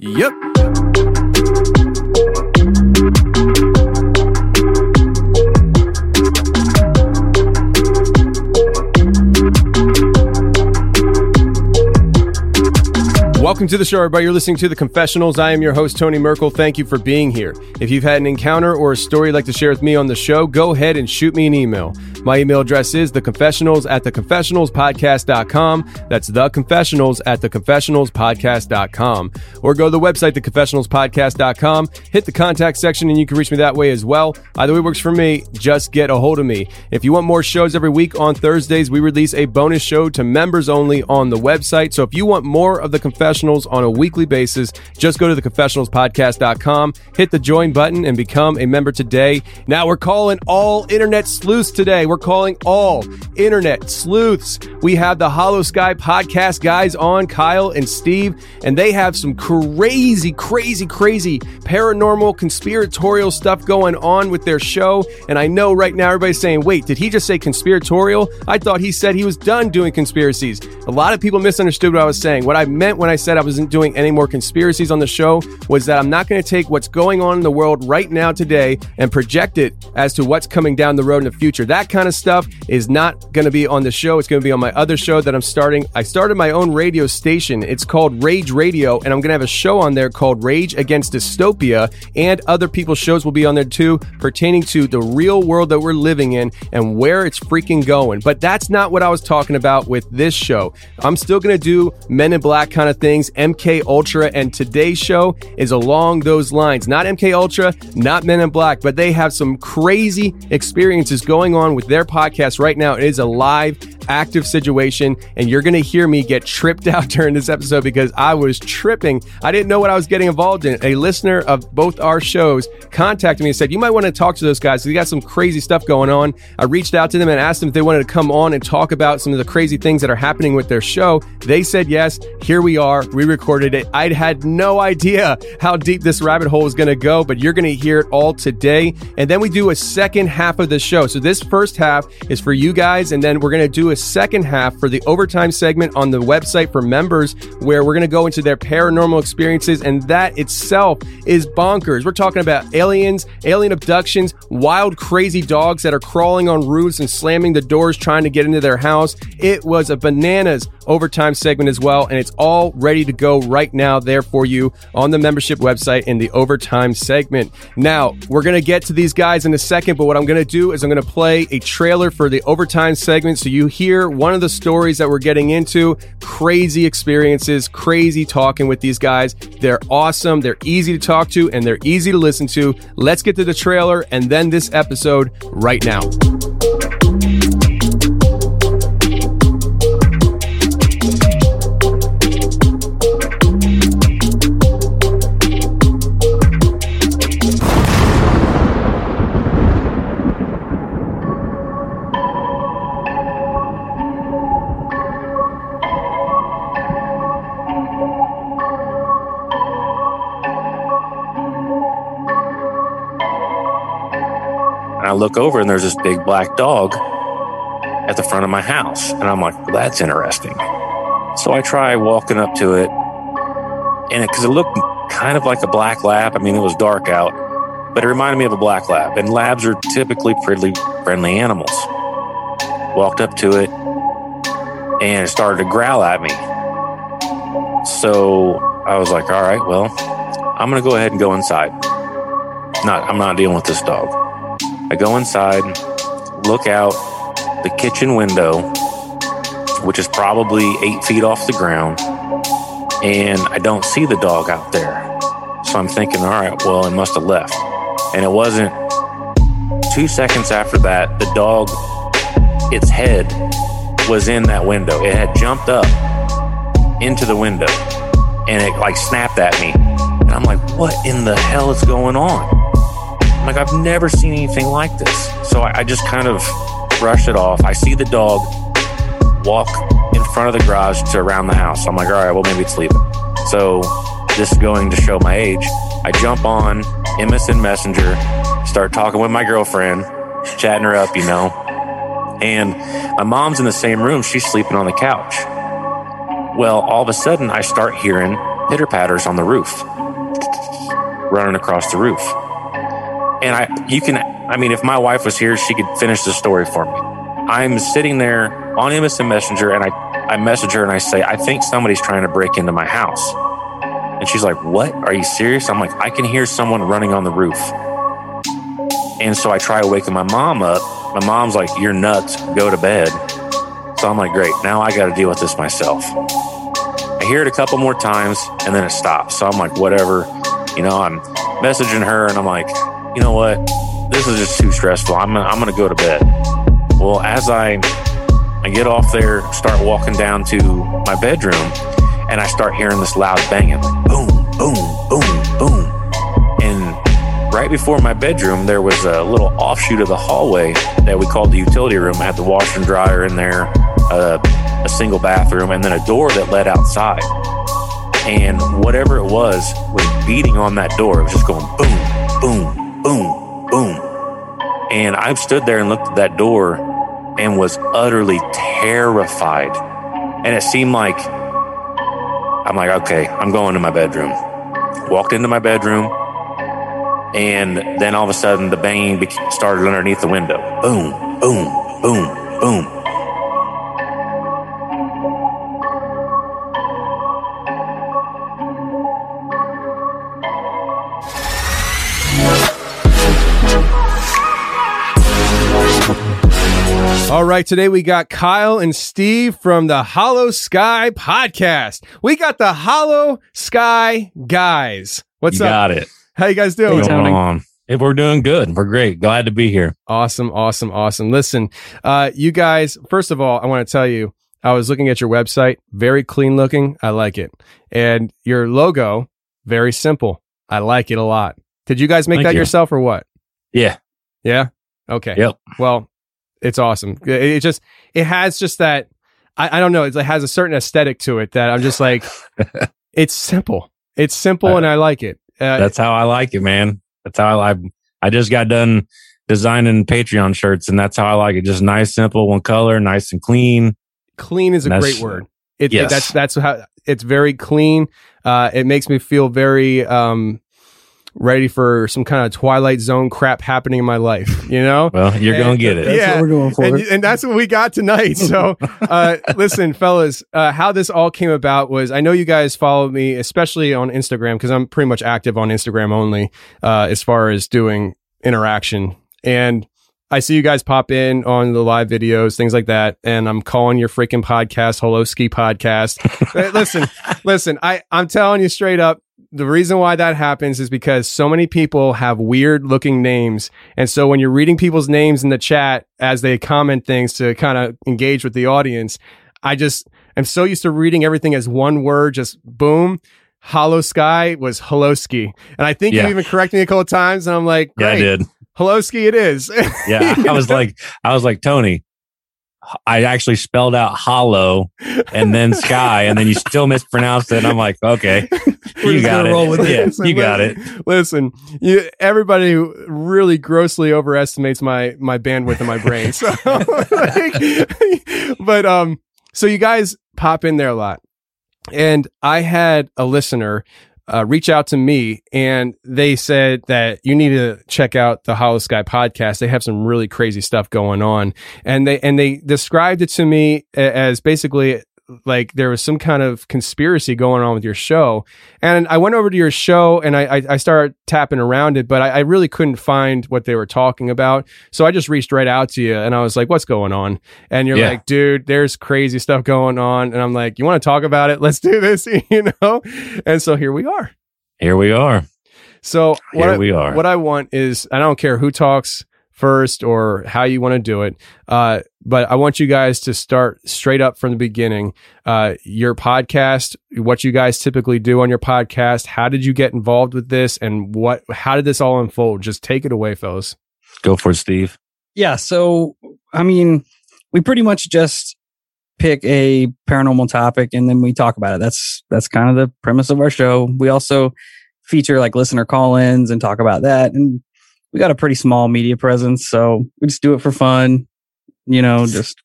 Yep. Welcome to the show, everybody. You're listening to The Confessionals. I am your host, Tony Merkel. Thank you for being here. If you've had an encounter or a story you'd like to share with me on the show, go ahead and shoot me an email. My email address is theconfessionals at theconfessionalspodcast.com. That's theconfessionals at theconfessionalspodcast.com. Or go to the website, theconfessionalspodcast.com, hit the contact section, and you can reach me that way as well. Either way works for me. Just get a hold of me. If you want more shows every week on Thursdays, we release a bonus show to members only on the website. So if you want more of the confessionals on a weekly basis, just go to theconfessionalspodcast.com, hit the join button, and become a member today. Now we're calling all internet sleuths today. We're calling all internet sleuths. We have the Hollow Sky podcast guys on, Kyle and Steve, and they have some crazy, crazy, crazy paranormal, conspiratorial stuff going on with their show. And I know right now everybody's saying, wait, did he just say conspiratorial? I thought he said he was done doing conspiracies. A lot of people misunderstood what I was saying. What I meant when I said I wasn't doing any more conspiracies on the show was that I'm not going to take what's going on in the world right now today and project it as to what's coming down the road in the future. That kind of stuff is not going to be on the show. It's going to be on my other show that I'm starting. I started my own radio station. It's called Rage Radio, and I'm going to have a show on there called Rage Against Dystopia, and other people's shows will be on there too, pertaining to the real world that we're living in and where it's freaking going. But that's not what I was talking about with this show. I'm still going to do Men in Black kind of things, MK Ultra, and today's show is along those lines. Not MK Ultra, not Men in Black, but they have some crazy experiences going on with their podcast right now. It is a live, active situation, and you're going to hear me get tripped out during this episode because I was tripping. I didn't know what I was getting involved in. A listener of both our shows contacted me and said, You might want to talk to those guys. They got some crazy stuff going on. I reached out to them and asked them if they wanted to come on and talk about some of the crazy things that are happening with their show. They said yes. Here we are. We recorded it. I had no idea how deep this rabbit hole is going to go, but you're going to hear it all today. And then we do a second half of the show. So this first half is for you guys, and then we're going to do a second half for the overtime segment on the website for members, where we're going to go into their paranormal experiences, and that itself is bonkers. We're talking about aliens, alien abductions, wild, crazy dogs that are crawling on roofs and slamming the doors trying to get into their house. It was a bananas overtime segment as well, and it's all ready to go right now there for you on the membership website in the overtime segment. Now, we're going to get to these guys in a second, but what I'm going to do is I'm going to play a trailer for the overtime segment so you hear hear one of the stories that we're getting into. Crazy experiences, crazy talking with these guys. They're awesome. They're easy to talk to and they're easy to listen to. Let's get to the trailer and then this episode right now. I look over and there's this big black dog at the front of my house. And I'm like, well, that's interesting. So I try walking up to it. And because it, looked kind of like a black lab. I mean, it was dark out, but it reminded me of a black lab. And labs are typically pretty friendly animals. Walked up to it and it started to growl at me. So I was like, all right, well, I'm going to go ahead and go inside. Not, I'm not dealing with this dog. I go inside, look out the kitchen window, which is probably eight feet off the ground, and I don't see the dog out there. So I'm thinking, all right, well, it must have left. And it wasn't two seconds after that, the dog, its head was in that window. It had jumped up into the window and it like snapped at me. And I'm like, what in the hell is going on? I'm like, I've never seen anything like this. So I, I just kind of brush it off. I see the dog walk in front of the garage to around the house. I'm like, all right, well, maybe it's leaving. So this is going to show my age. I jump on MSN Messenger, start talking with my girlfriend, chatting her up, you know. And my mom's in the same room. She's sleeping on the couch. Well, all of a sudden, I start hearing pitter patters on the roof, running across the roof. And I, you can, I mean, if my wife was here, she could finish the story for me. I'm sitting there on MSN Messenger and I, I message her and I say, I think somebody's trying to break into my house. And she's like, What? Are you serious? I'm like, I can hear someone running on the roof. And so I try waking my mom up. My mom's like, You're nuts. Go to bed. So I'm like, Great. Now I got to deal with this myself. I hear it a couple more times and then it stops. So I'm like, Whatever. You know, I'm messaging her and I'm like, You know what? This is just too stressful. I'm gonna, I'm to go to bed. Well, as I I get off there, start walking down to my bedroom, and I start hearing this loud banging, like boom, boom, boom, boom. And right before my bedroom, there was a little offshoot of the hallway that we called the utility room. It had the washer and dryer in there, uh, a single bathroom, and then a door that led outside. And whatever it was was beating on that door. It was just going boom, boom, boom, boom. And I stood there and looked at that door and was utterly terrified. And it seemed like I'm like, okay, I'm going to my bedroom. Walked into my bedroom, and then all of a sudden the banging started underneath the window. Boom, boom, boom, boom. Right, today we got Kyle and Steve from the Hollow Sky podcast. We got the Hollow Sky guys. What's you up? got it. How you guys doing? What's going on? Hey, we're doing good. We're great. Glad to be here. Awesome, awesome, awesome. Listen, uh, you guys, first of all, I want to tell you, I was looking at your website, very clean looking. I like it. And your logo, very simple. I like it a lot. Did you guys make Thank that you. yourself or what? Yeah. Yeah. Okay. Yep. Well, it's awesome. It, it just, it has just that, I, I don't know, it has a certain aesthetic to it that I'm just like, it's simple. It's simple and I like it. Uh, That's how I like it, man. That's how I, I just got done designing Patreon shirts and that's how I like it. Just nice, simple, one color, nice and clean. clean is a great word. It, Yes. that's that's how it's very clean. Uh, it makes me feel very um, ready for some kind of Twilight Zone crap happening in my life. You know. Well, you're going to get it. That's yeah, what we're going for. And, and that's what we got tonight. So, uh, listen, fellas, uh, how this all came about was I know you guys follow me, especially on Instagram, because I'm pretty much active on Instagram only, uh, as far as doing interaction. And I see you guys pop in on the live videos, things like that, and I'm calling your freaking podcast, Holoski Podcast. Listen, listen, I, I'm telling you straight up, the reason why that happens is because so many people have weird looking names. And so when you're reading people's names in the chat as they comment things to kind of engage with the audience, I just am so used to reading everything as one word, just boom. Hollow Sky was Holoski. And I think Yeah. you even corrected me a couple of times. And I'm like, Yeah, I did. Holoski it is. Yeah, I was like, I was like Tony. I actually spelled out hollow and then sky, and then you still mispronounced it. And I'm like, okay, you got it. Yeah, Listen, you got it. listen, Listen, you, everybody really grossly overestimates my my bandwidth in my brain. So, like, but um, so you guys pop in there a lot, and I had a listener. Uh, reach out to me and they said that you need to check out the Hollow Sky podcast. They have some really crazy stuff going on, and they and they described it to me as basically like there was some kind of conspiracy going on with your show. And I went over to your show and I, I, I started tapping around it, but I, I really couldn't find what they were talking about. So I just reached right out to you and I was like, what's going on? And you're Yeah. like, dude, there's crazy stuff going on. And I'm like, you want to talk about it? Let's do this, you know? And so here we are. Here we are. So what Here we are. What I want is I don't care who talks first or how you want to do it, uh, but I want you guys to start straight up from the beginning. Uh, your podcast, what you guys typically do on your podcast. How did you get involved with this, and what? How did this all unfold? Just take it away, fellas. Go for it, Steve. Yeah. So, I mean, we pretty much just pick a paranormal topic and then we talk about it. That's that's kind of the premise of our show. We also feature like listener call-ins and talk about that. And we got a pretty small media presence, so we just do it for fun, you know, just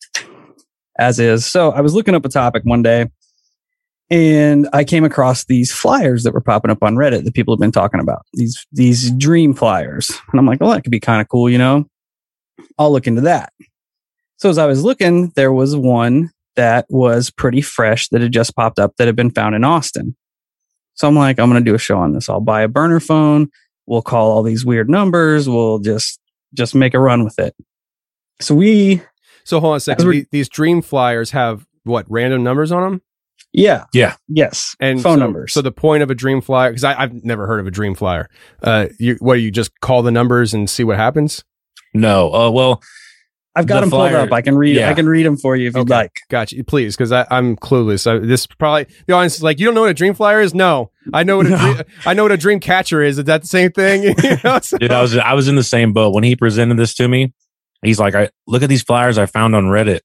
as is. So I was looking up a topic one day and I came across these flyers that were popping up on Reddit that people have been talking about. These these dream flyers. And I'm like, well, that could be kind of cool, you know. I'll look into that. So as I was looking, there was one that was pretty fresh that had just popped up that had been found in Austin. So I'm like, I'm going to do a show on this. I'll buy a burner phone. We'll call all these weird numbers. We'll just just make a run with it. So we So hold on a second. The- These dream flyers have what random numbers on them? yeah. Yeah. Yes. And phone so, numbers. So the point of a dream flyer, because I've never heard of a dream flyer. Uh, you what? You just call the numbers and see what happens. No. Uh, well. I've got the them pulled up. I can read Yeah. I can read them for you if you'd like. Gotcha. Please, because I'm clueless. I, this probably the audience is like, you don't know what a dream flyer is? No, I know what a dream, I know what a dream catcher is. Is that the same thing? You know, so- Dude, I was I was in the same boat when he presented this to me. He's like, I look at these flyers I found on Reddit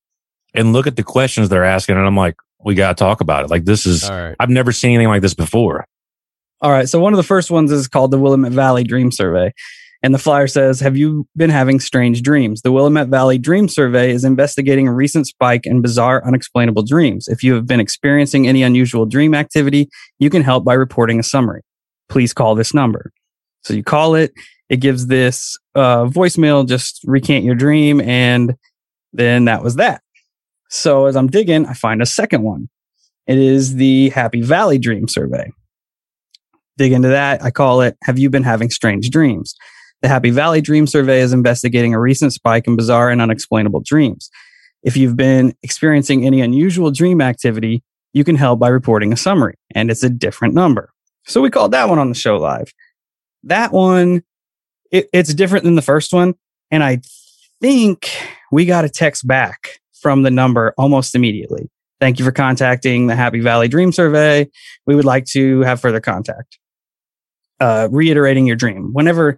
and look at the questions they're asking, and I'm like, we got to talk about it. Like this is All right. I've never seen anything like this before. All right. So one of the first ones is called the Willamette Valley Dream Survey. And the flyer says, Have you been having strange dreams? The Willamette Valley Dream Survey is investigating a recent spike in bizarre, unexplainable dreams. If you have been experiencing any unusual dream activity, you can help by reporting a summary. Please call this number. So you call it, it gives this uh, voicemail, just recant your dream. And then that was that. So as I'm digging, I find a second one. It is the Happy Valley Dream Survey dig into that. I call it Have You Been Having Strange Dreams? The Happy Valley Dream Survey is investigating a recent spike in bizarre and unexplainable dreams. If you've been experiencing any unusual dream activity, you can help by reporting a summary, and it's a different number. So we called that one on the show live. That one, it, it's different than the first one. And I think we got a text back from the number almost immediately. Thank you for contacting the Happy Valley Dream Survey. We would like to have further contact. Uh, reiterating your dream. Whenever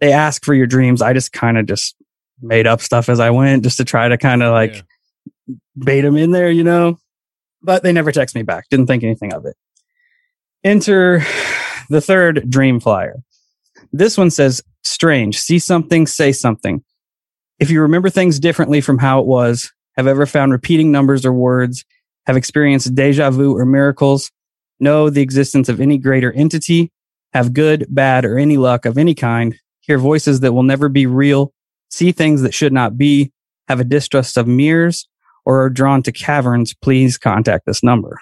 they ask for your dreams, I just kind of just made up stuff as I went just to try to kind of like bait them in there, you know? But they never text me back. Didn't think anything of it. Enter the third dream flyer. This one says, strange, see something, say something. If you remember things differently from how it was, have ever found repeating numbers or words, have experienced deja vu or miracles, know the existence of any greater entity, have good, bad, or any luck of any kind, hear voices that will never be real, see things that should not be, have a distrust of mirrors, or are drawn to caverns, please contact this number.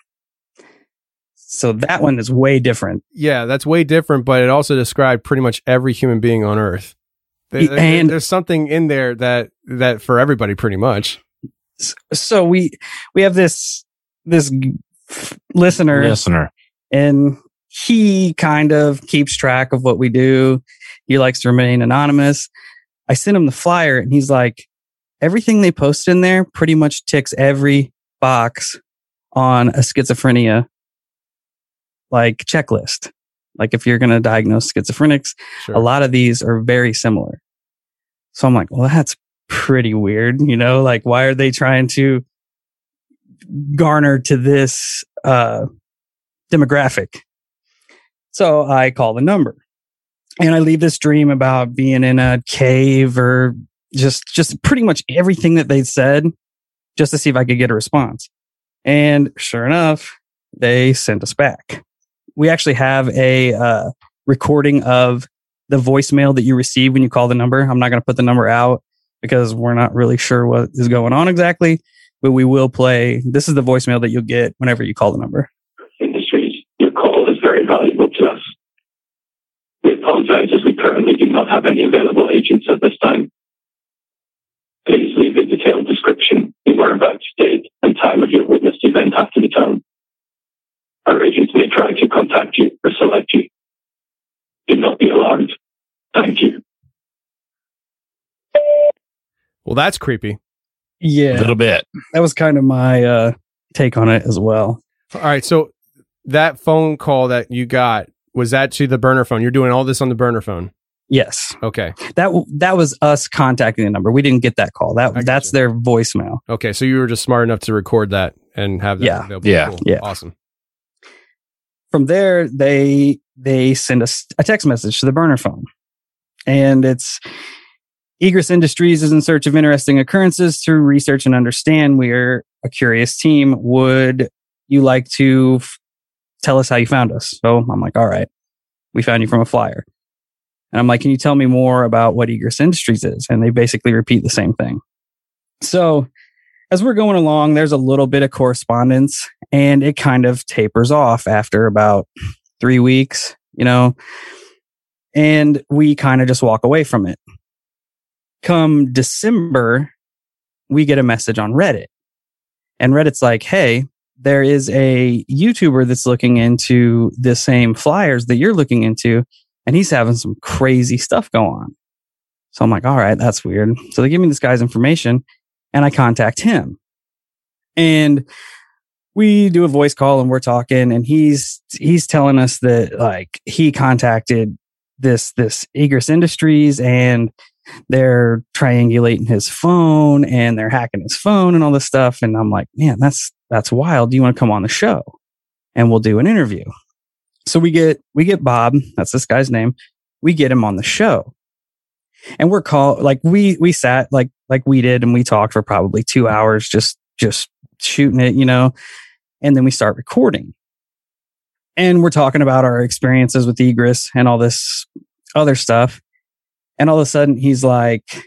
So that one is way different. yeah, that's way different, but it also described pretty much every human being on Earth. There- there- And- there's something in there that that for everybody pretty much. so we we have this this listener Listener. and he kind of keeps track of what we do. He likes to remain anonymous. I sent him the flyer and he's like, everything they post in there pretty much ticks every box on a schizophrenia like checklist. Like if you're going to diagnose schizophrenics, a lot of these are very similar. So I'm like, well, that's pretty weird. You know, like why are they trying to garner to this, uh, demographic? So I call the number and I leave this dream about being in a cave or just, just pretty much everything that they said just to see if I could get a response. And sure enough, they sent us back. We actually have a uh, recording of the voicemail that you receive when you call the number. I'm not going to put the number out because we're not really sure what is going on exactly, but we will play. This is the voicemail that you'll get whenever you call the number. We apologize as we currently do not have any available agents at this time. Please leave a detailed description, the whereabouts, date, and time of your witnessed event after the tone. Our agents may try to contact you or select you. Do not be alarmed. Thank you. Well, that's creepy. Yeah. A little bit. That was kind of my uh, take on it as well. All right, so that phone call that you got was that to the burner phone? You're doing all this on the burner phone. Yes. Okay. That that was us contacting the number. We didn't get that call. That that's their voicemail. Okay, so you were just smart enough to record that and have that Yeah. available. Yeah. Cool. Yeah. Awesome. From there, they they send us a text message to the burner phone, and it's Egress Industries is in search of interesting occurrences to research and understand. We're a curious team. Would you like to f- tell us how you found us? So I'm like, all right, we found you from a flyer. And I'm like, can you tell me more about what Egress Industries is? And they basically repeat the same thing. So as we're going along, there's a little bit of correspondence and it kind of tapers off after about three weeks, you know, and we kind of just walk away from it. Come December, we get a message on Reddit and Reddit's like, Hey, there is a YouTuber that's looking into the same flyers that you're looking into, and he's having some crazy stuff go on. So I'm like, all right, that's weird. So they give me this guy's information and I contact him. And we do a voice call and we're talking and he's he's telling us that like he contacted this this Egress Industries and they're triangulating his phone and they're hacking his phone and all this stuff. And I'm like, man, that's that's wild. Do you want to come on the show? And we'll do an interview. So we get we get Bob, that's this guy's name. We get him on the show. And we're call like we we sat like like we did and we talked for probably two hours just just shooting it, you know. And then we start recording. And we're talking about our experiences with Egress and all this other stuff. And all of a sudden he's like,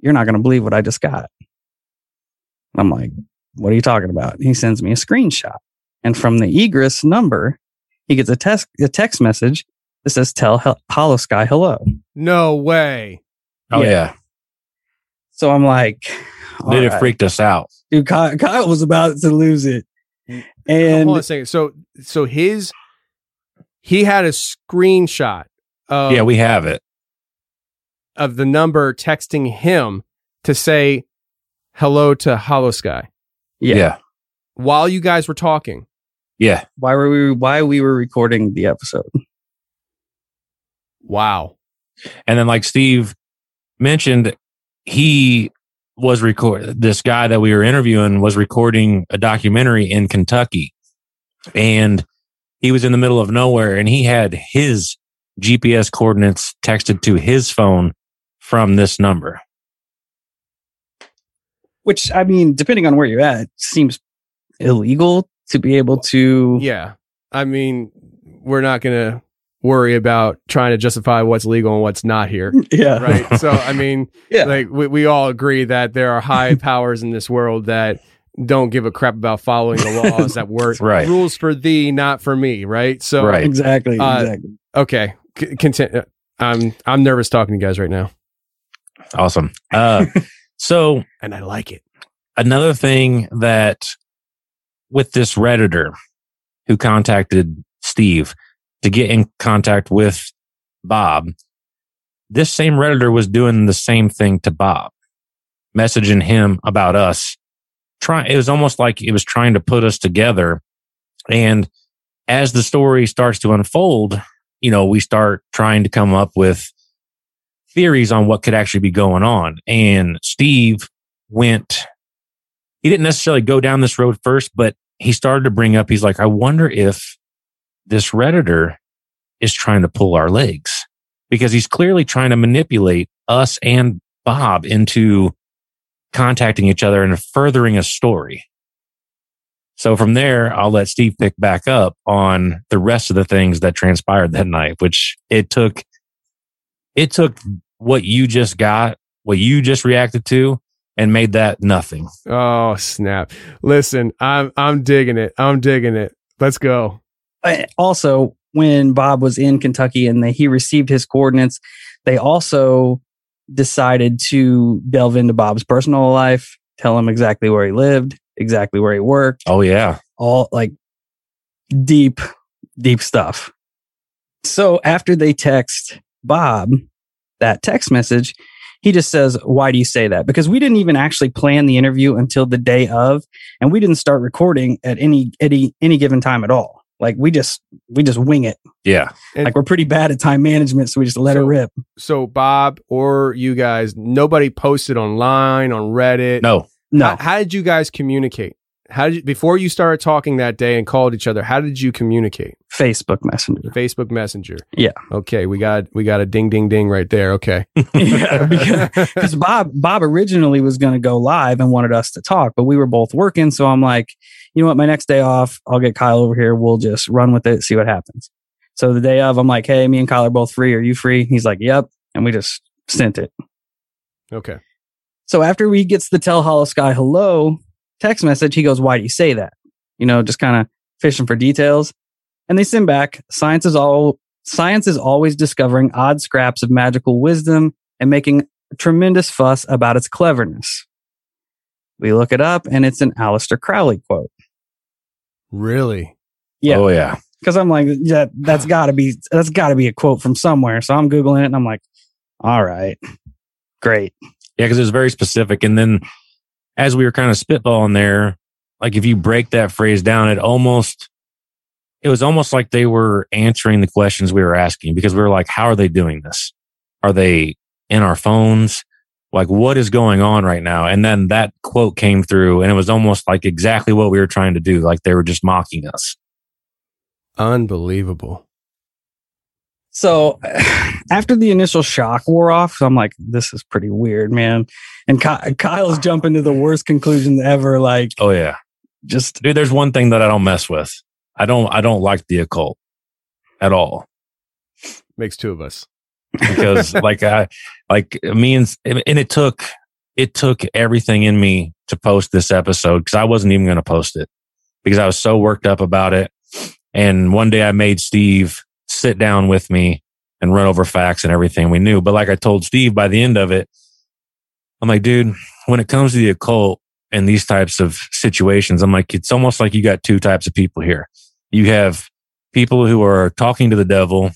You're not gonna believe what I just got. I'm like, What are you talking about? He sends me a screenshot. And from the Egress number, he gets a text a text message that says tell Hel- Hollow Sky hello. No way. Oh yeah. So I'm like, Dude, all it right. freaked us out. Dude, Kyle, Kyle was about to lose it. Hold And on a second. So so his he had a screenshot of yeah, we have it. of the number texting him to say hello to Hollow Sky yeah. Yeah. while you guys were talking. Yeah. Why were we why we were recording the episode? Wow. And then, like Steve mentioned, he was record this guy that we were interviewing was recording a documentary in Kentucky, and he was in the middle of nowhere, and he had his GPS coordinates texted to his phone from this number. Which I mean, depending on where you're at, seems illegal to be able to Yeah. I mean, we're not going to worry about trying to justify what's legal and what's not here. Yeah. Right. So, I mean, Yeah. like we, we all agree that there are high powers in this world that don't give a crap about following the laws that work. Right. Rules for thee, not for me. Right. So, Right. Exactly. Uh, exactly. okay. C- content. I'm, I'm nervous talking to you guys right now. Awesome. Uh, so, and I like it. Another thing that with this Redditor who contacted Steve to get in contact with Bob, this same Redditor was doing the same thing to Bob, messaging him about us. Try, it was almost like it was trying to put us together. And as the story starts to unfold, you know, we start trying to come up with theories on what could actually be going on. And Steve went, he didn't necessarily go down this road first, but he started to bring up, he's like, I wonder if this Redditor is trying to pull our legs because he's clearly trying to manipulate us and Bob into contacting each other and furthering a story. So from there, I'll let Steve pick back up on the rest of the things that transpired that night, which it took, it took what you just got, what you just reacted to and made that nothing. Oh, snap. Listen, I'm, I'm digging it. I'm digging it. Let's go. Uh, Also, when Bob was in Kentucky and they, he received his coordinates, they also decided to delve into Bob's personal life, tell him exactly where he lived, exactly where he worked, Oh yeah. all like deep, deep stuff. So after they text Bob that text message, he just says, Why do you say that? Because we didn't even actually plan the interview until the day of, and we didn't start recording at any any any given time at all. Like we just we just wing it. Yeah. like we're pretty bad at time management, so we just let it rip. So Bob or you guys, nobody posted online on Reddit. No. No. How, how did you guys communicate? How did you, before you started talking that day and called each other? How did you communicate? Facebook Messenger. Facebook Messenger. Yeah. Okay, we got we got a ding ding ding right there. Okay. yeah, because Bob Bob originally was going to go live and wanted us to talk, but we were both working. So I'm like, you know what? My next day off, I'll get Kyle over here. We'll just run with it, see what happens. So the day of, I'm like, hey, me and Kyle are both free. Are you free? He's like, yep. And we just sent it. Okay. So after he gets the tell Hollow Sky hello text message, he goes, Why do you say that? You know, just kind of fishing for details. And they send back, science is all science is always discovering odd scraps of magical wisdom and making a tremendous fuss about its cleverness. We look it up and it's an Aleister Crowley quote. Really? Yeah. Oh yeah. Cause I'm like, yeah, that's gotta be that's gotta be a quote from somewhere. So I'm Googling it and I'm like, all right. Great. Yeah, because it was very specific. And then as we were kind of spitballing there, like if you break that phrase down, it almost it was almost like they were answering the questions we were asking because we were like, how are they doing this? Are they in our phones? Like what is going on right now? And then that quote came through and it was almost like exactly what we were trying to do. Like they were just mocking us. Unbelievable. So after the initial shock wore off, I'm like, this is pretty weird, man. And Ky- Kyle's jumping to the worst conclusions ever. Like, Oh yeah. Just dude, there's one thing that I don't mess with. I don't I don't like the occult at all. Makes two of us. because like I like me and and it took it took everything in me to post this episode because I wasn't even going to post it because I was so worked up about it. And one day I made Steve sit down with me and run over facts and everything we knew. But like I told Steve by the end of it, I'm like, dude, when it comes to the occult and these types of situations, I'm like, it's almost like you got two types of people here. You have people who are talking to the devil.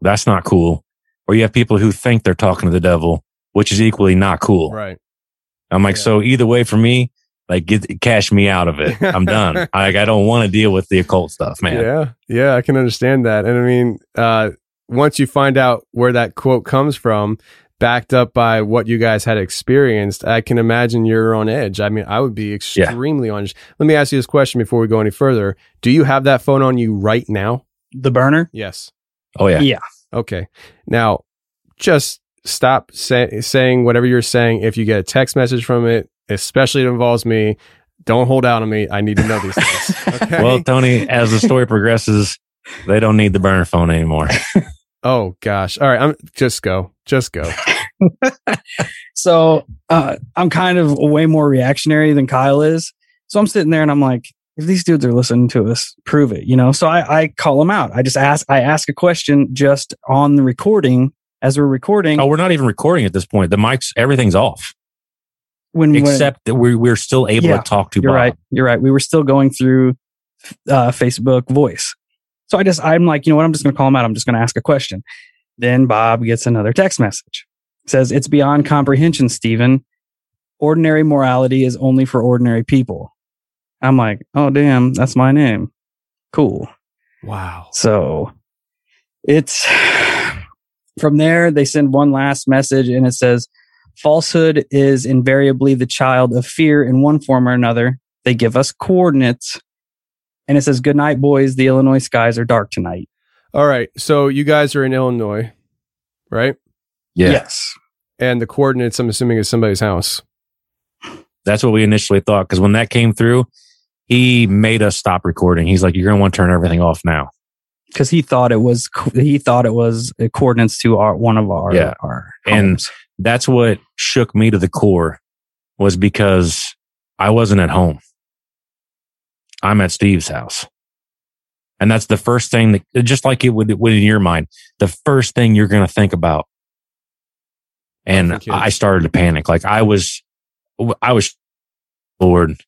That's not cool. Or you have people who think they're talking to the devil, which is equally not cool. Right. I'm like, so either way for me, like get cash me out of it. I'm done. like I don't want to deal with the occult stuff, man. Yeah. Yeah, I can understand that. And I mean, uh, once you find out where that quote comes from, backed up by what you guys had experienced, I can imagine you're on edge. I mean, I would be extremely on edge. Let me ask you this question before we go any further. Do you have that phone on you right now? The burner? Yes. Oh yeah. Yeah. Okay. Now, just stop say- saying whatever you're saying. If you get a text message from it, especially it involves me, don't hold out on me. I need to know these things. Okay. Well, Tony, as the story progresses, they don't need the burner phone anymore. oh gosh. All right. I'm just go. Just go. So uh, I'm kind of way more reactionary than Kyle is. So I'm sitting there and I'm like, if these dudes are listening to us, prove it, you know? So I, I call them out. I just ask, I ask a question just on the recording as we're recording. Oh, we're not even recording at this point. The mics, everything's off. when when- Except that we're, we're still able Yeah, to talk to You're Bob. right. You're right. We were still going through uh, Facebook voice. So I just, I'm like, you know what? I'm just going to call him out. I'm just going to ask a question. Then Bob gets another text message. says, It's beyond comprehension, Stephen. Ordinary morality is only for ordinary people. I'm like, oh, damn, that's my name. Cool. Wow. So it's from there, they send one last message and it says, falsehood is invariably the child of fear in one form or another. They give us coordinates. And it says, good night, boys. The Illinois skies are dark tonight. All right. So you guys are in Illinois, right? Yeah. Yes. And the coordinates, I'm assuming, is somebody's house. That's what we initially thought. Because when that came through, he made us stop recording. He's like, "You're going to want to turn everything off now." Because he thought it was, he thought it was coordinates to our, one of our, yeah, our and that's what shook me to the core was because I wasn't at home. I'm at Steve's house. And that's the first thing that, just like it would, would in your mind, the first thing you're going to think about. And I started to panic. Like I was, I was, Lord,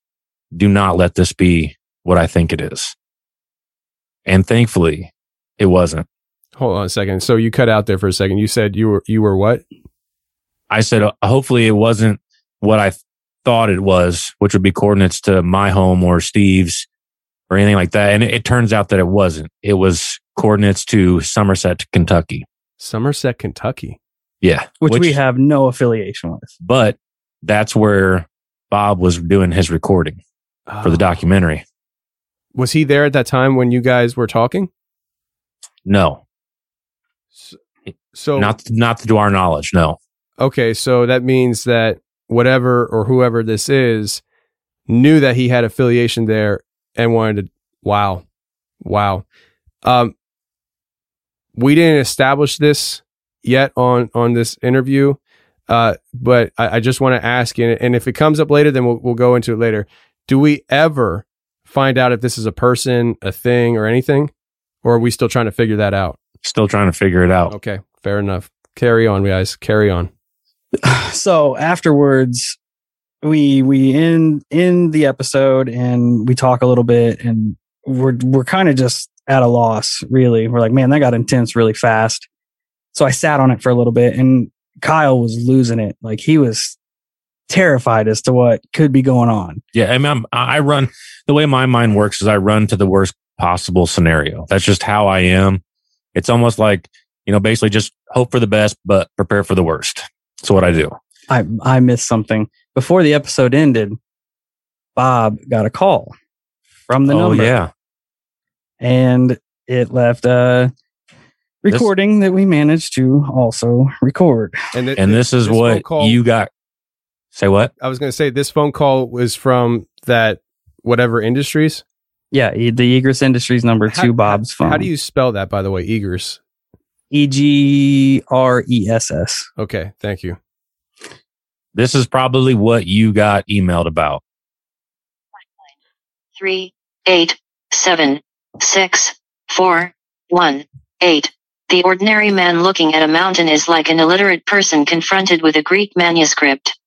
do not let this be what I think it is. And thankfully it wasn't. Hold on a second. So you cut out there for a second. You said you were you were what? I said, uh, hopefully it wasn't what I thought it was, which would be coordinates to my home or Steve's or anything like that. And it, it turns out that it wasn't. It was coordinates to Somerset, Kentucky. Somerset, Kentucky. Yeah. which, we have no affiliation with. but that's where Bob was doing his recording for the oh. documentary. Was he there at that time when you guys were talking? No. So not, not to our knowledge. No. Okay, so that means that whatever or whoever this is knew that he had affiliation there and wanted to wow. Wow. Um we didn't establish this yet on on this interview. Uh but I, I just want to ask and, and if it comes up later then we'll we'll go into it later. Do we ever find out if this is a person, a thing or anything? Or are we still trying to figure that out? Still trying to figure it out. Okay, fair enough. Carry on, guys. Carry on. so afterwards we we end in the episode and we talk a little bit and we're we're kind of just at a loss really we're like man that got intense really fast so i sat on it for a little bit and kyle was losing it like he was terrified as to what could be going on Yeah, I mean, I'm, I run the way my mind works is I run to the worst possible scenario. That's just how I am. It's almost like you know, basically just hope for the best, but prepare for the worst. That's what I do. i i missed something before the episode ended bob got a call from the oh number yeah, and it left a recording that we managed to also record. And, th- and this is phone what call- you got. Say what? I was going to say this phone call was from that whatever industries. Yeah, the Egress Industries number How- two, Bob's phone. How do you spell that, by the way? Egress. E G R E S S. Okay, thank you. This is probably what you got emailed about. three, eight, seven, six, four, one, eight. The ordinary man looking at a mountain is like an illiterate person confronted with a Greek manuscript.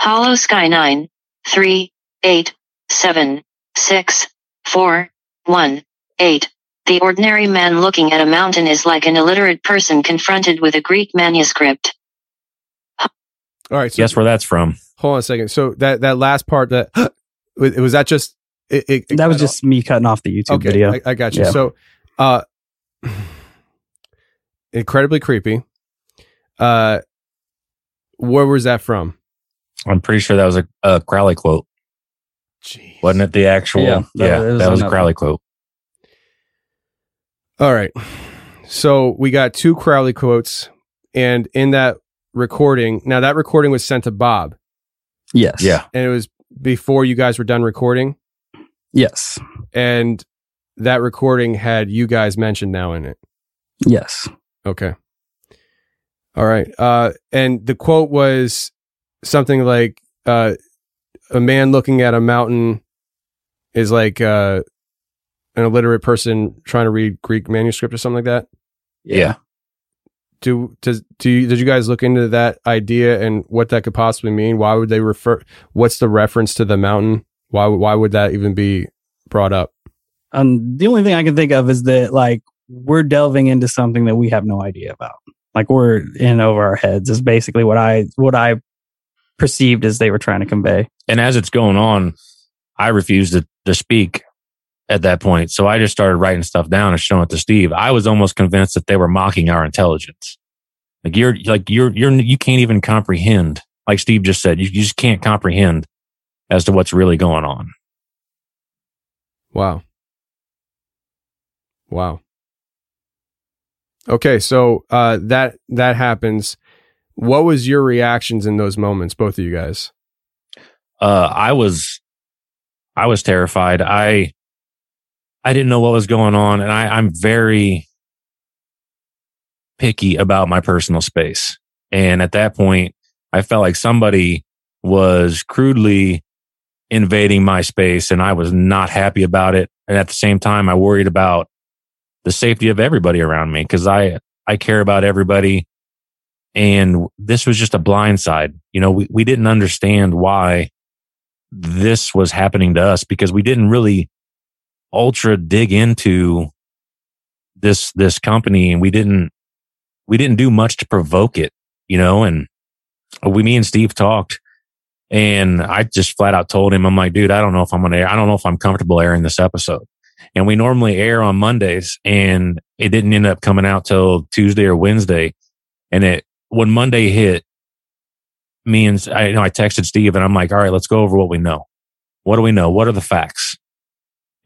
Hollow Sky nine, three, eight, seven, six, four, one, eight. The ordinary man looking at a mountain is like an illiterate person confronted with a Greek manuscript. All right. So Guess where that's from? hold on a second. So that that last part that was was that just it, it, it That was cut just me cutting off the YouTube okay. video. I, I got you. Yeah. So, uh, incredibly creepy. Uh, where was that from? I'm pretty sure that was a, a Crowley quote. Wasn't it the actual? Yeah, Yeah, that- that, it was was, a Crowley quote. All right. So we got two Crowley quotes, and in that recording, now that recording was sent to Bob, yes. Yeah. and it was before you guys were done recording, Yes. and that recording had you guys mentioned now in it. Yes. Okay. All right. Uh, and the quote was something like, uh, a man looking at a mountain is like, uh, an illiterate person trying to read Greek manuscript or something like that. Yeah. do does do you, did you guys look into that idea and what that could possibly mean? Why would they refer? What's the reference to the mountain? Why why would that even be brought up? Um, the only thing I can think of is that like we're delving into something that we have no idea about. Like we're in over our heads is basically what I what I perceived as they were trying to convey. And as it's going on, I refuse to, to speak at that point. So I just started writing stuff down and showing it to Steve. I was almost convinced that they were mocking our intelligence. Like you're like you're you're you can't even comprehend. Like Steve just said, you, you just can't comprehend as to what's really going on. Wow. Wow. Okay, so uh, that that happens. What was your reactions in those moments, both of you guys? Uh, I was, I was terrified. I, I didn't know what was going on, and I, I'm very picky about my personal space. And at that point, I felt like somebody was crudely invading my space, and I was not happy about it. And at the same time, I worried about the safety of everybody around me because I I care about everybody. And this was just a blind side. You know, we, we didn't understand why this was happening to us because we didn't really ultra dig into this this company and we didn't we didn't do much to provoke it, you know, and we me and Steve talked and I just flat out told him, I'm like, dude, I don't know if I'm gonna air, I don't know if I'm comfortable airing this episode and we normally air on Mondays and it didn't end up coming out till Tuesday or Wednesday. And it, when Monday hit, me and I, you know, I texted Steve and I'm like, all right, let's go over what we know. What do we know? What are the facts?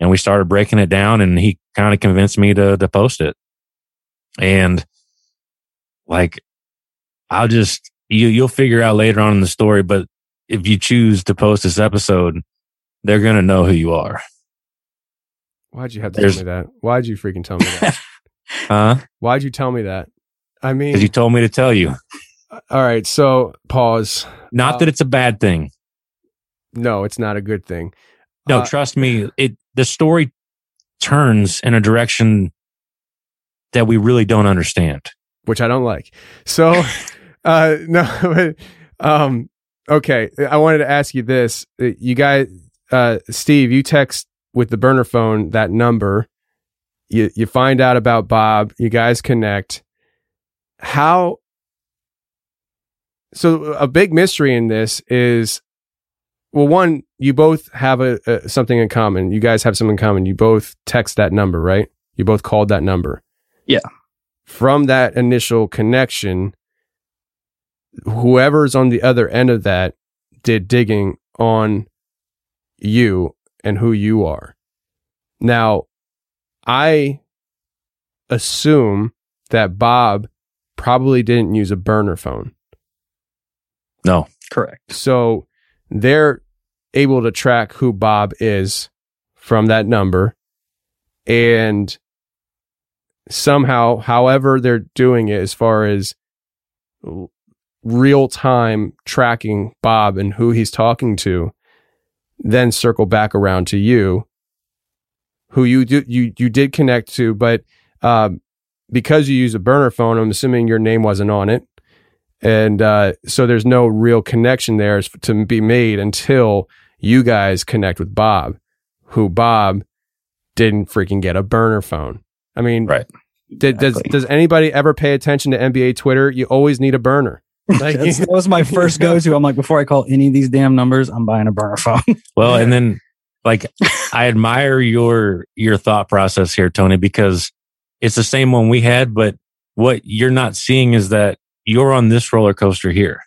And we started breaking it down and he kind of convinced me to, to post it. And like, I'll just, you, you'll figure out later on in the story, but if you choose to post this episode, they're going to know who you are. Why'd you have to There's, tell me that? Why'd you freaking tell me that? huh? Why'd you tell me that? I mean, because you told me to tell you. All right, so pause. Not uh, that it's a bad thing. No, it's not a good thing. No, uh, trust me. It the story turns in a direction that we really don't understand, which I don't like. So, uh, no, but, um, okay. I wanted to ask you this. Uh, you guys, uh, Steve, you text with the burner phone that number. You you find out about Bob. You guys connect. How? So a big mystery in this is, well, one, you both have a, a something in common. You guys have something in common. You both text that number, right? You both called that number. Yeah. From that initial connection, whoever's on the other end of that did digging on you and who you are. Now, I assume that Bob probably didn't use a burner phone. No, correct. So they're able to track who Bob is from that number. And somehow, however, they're doing it as far as real time tracking Bob and who he's talking to, then circle back around to you, who you do, you you did connect to, but um, because you use a burner phone, I'm assuming your name wasn't on it, and uh, so there's no real connection there to be made until you guys connect with Bob, who Bob didn't freaking get a burner phone. I mean, right? Did, exactly. Does does anybody ever pay attention to NBA Twitter? You always need a burner. Like, that was my first go to. I'm like, before I call any of these damn numbers, I'm buying a burner phone. well, and then like I admire your your thought process here, Tony, because it's the same one we had, but what you're not seeing is that you're on this roller coaster here.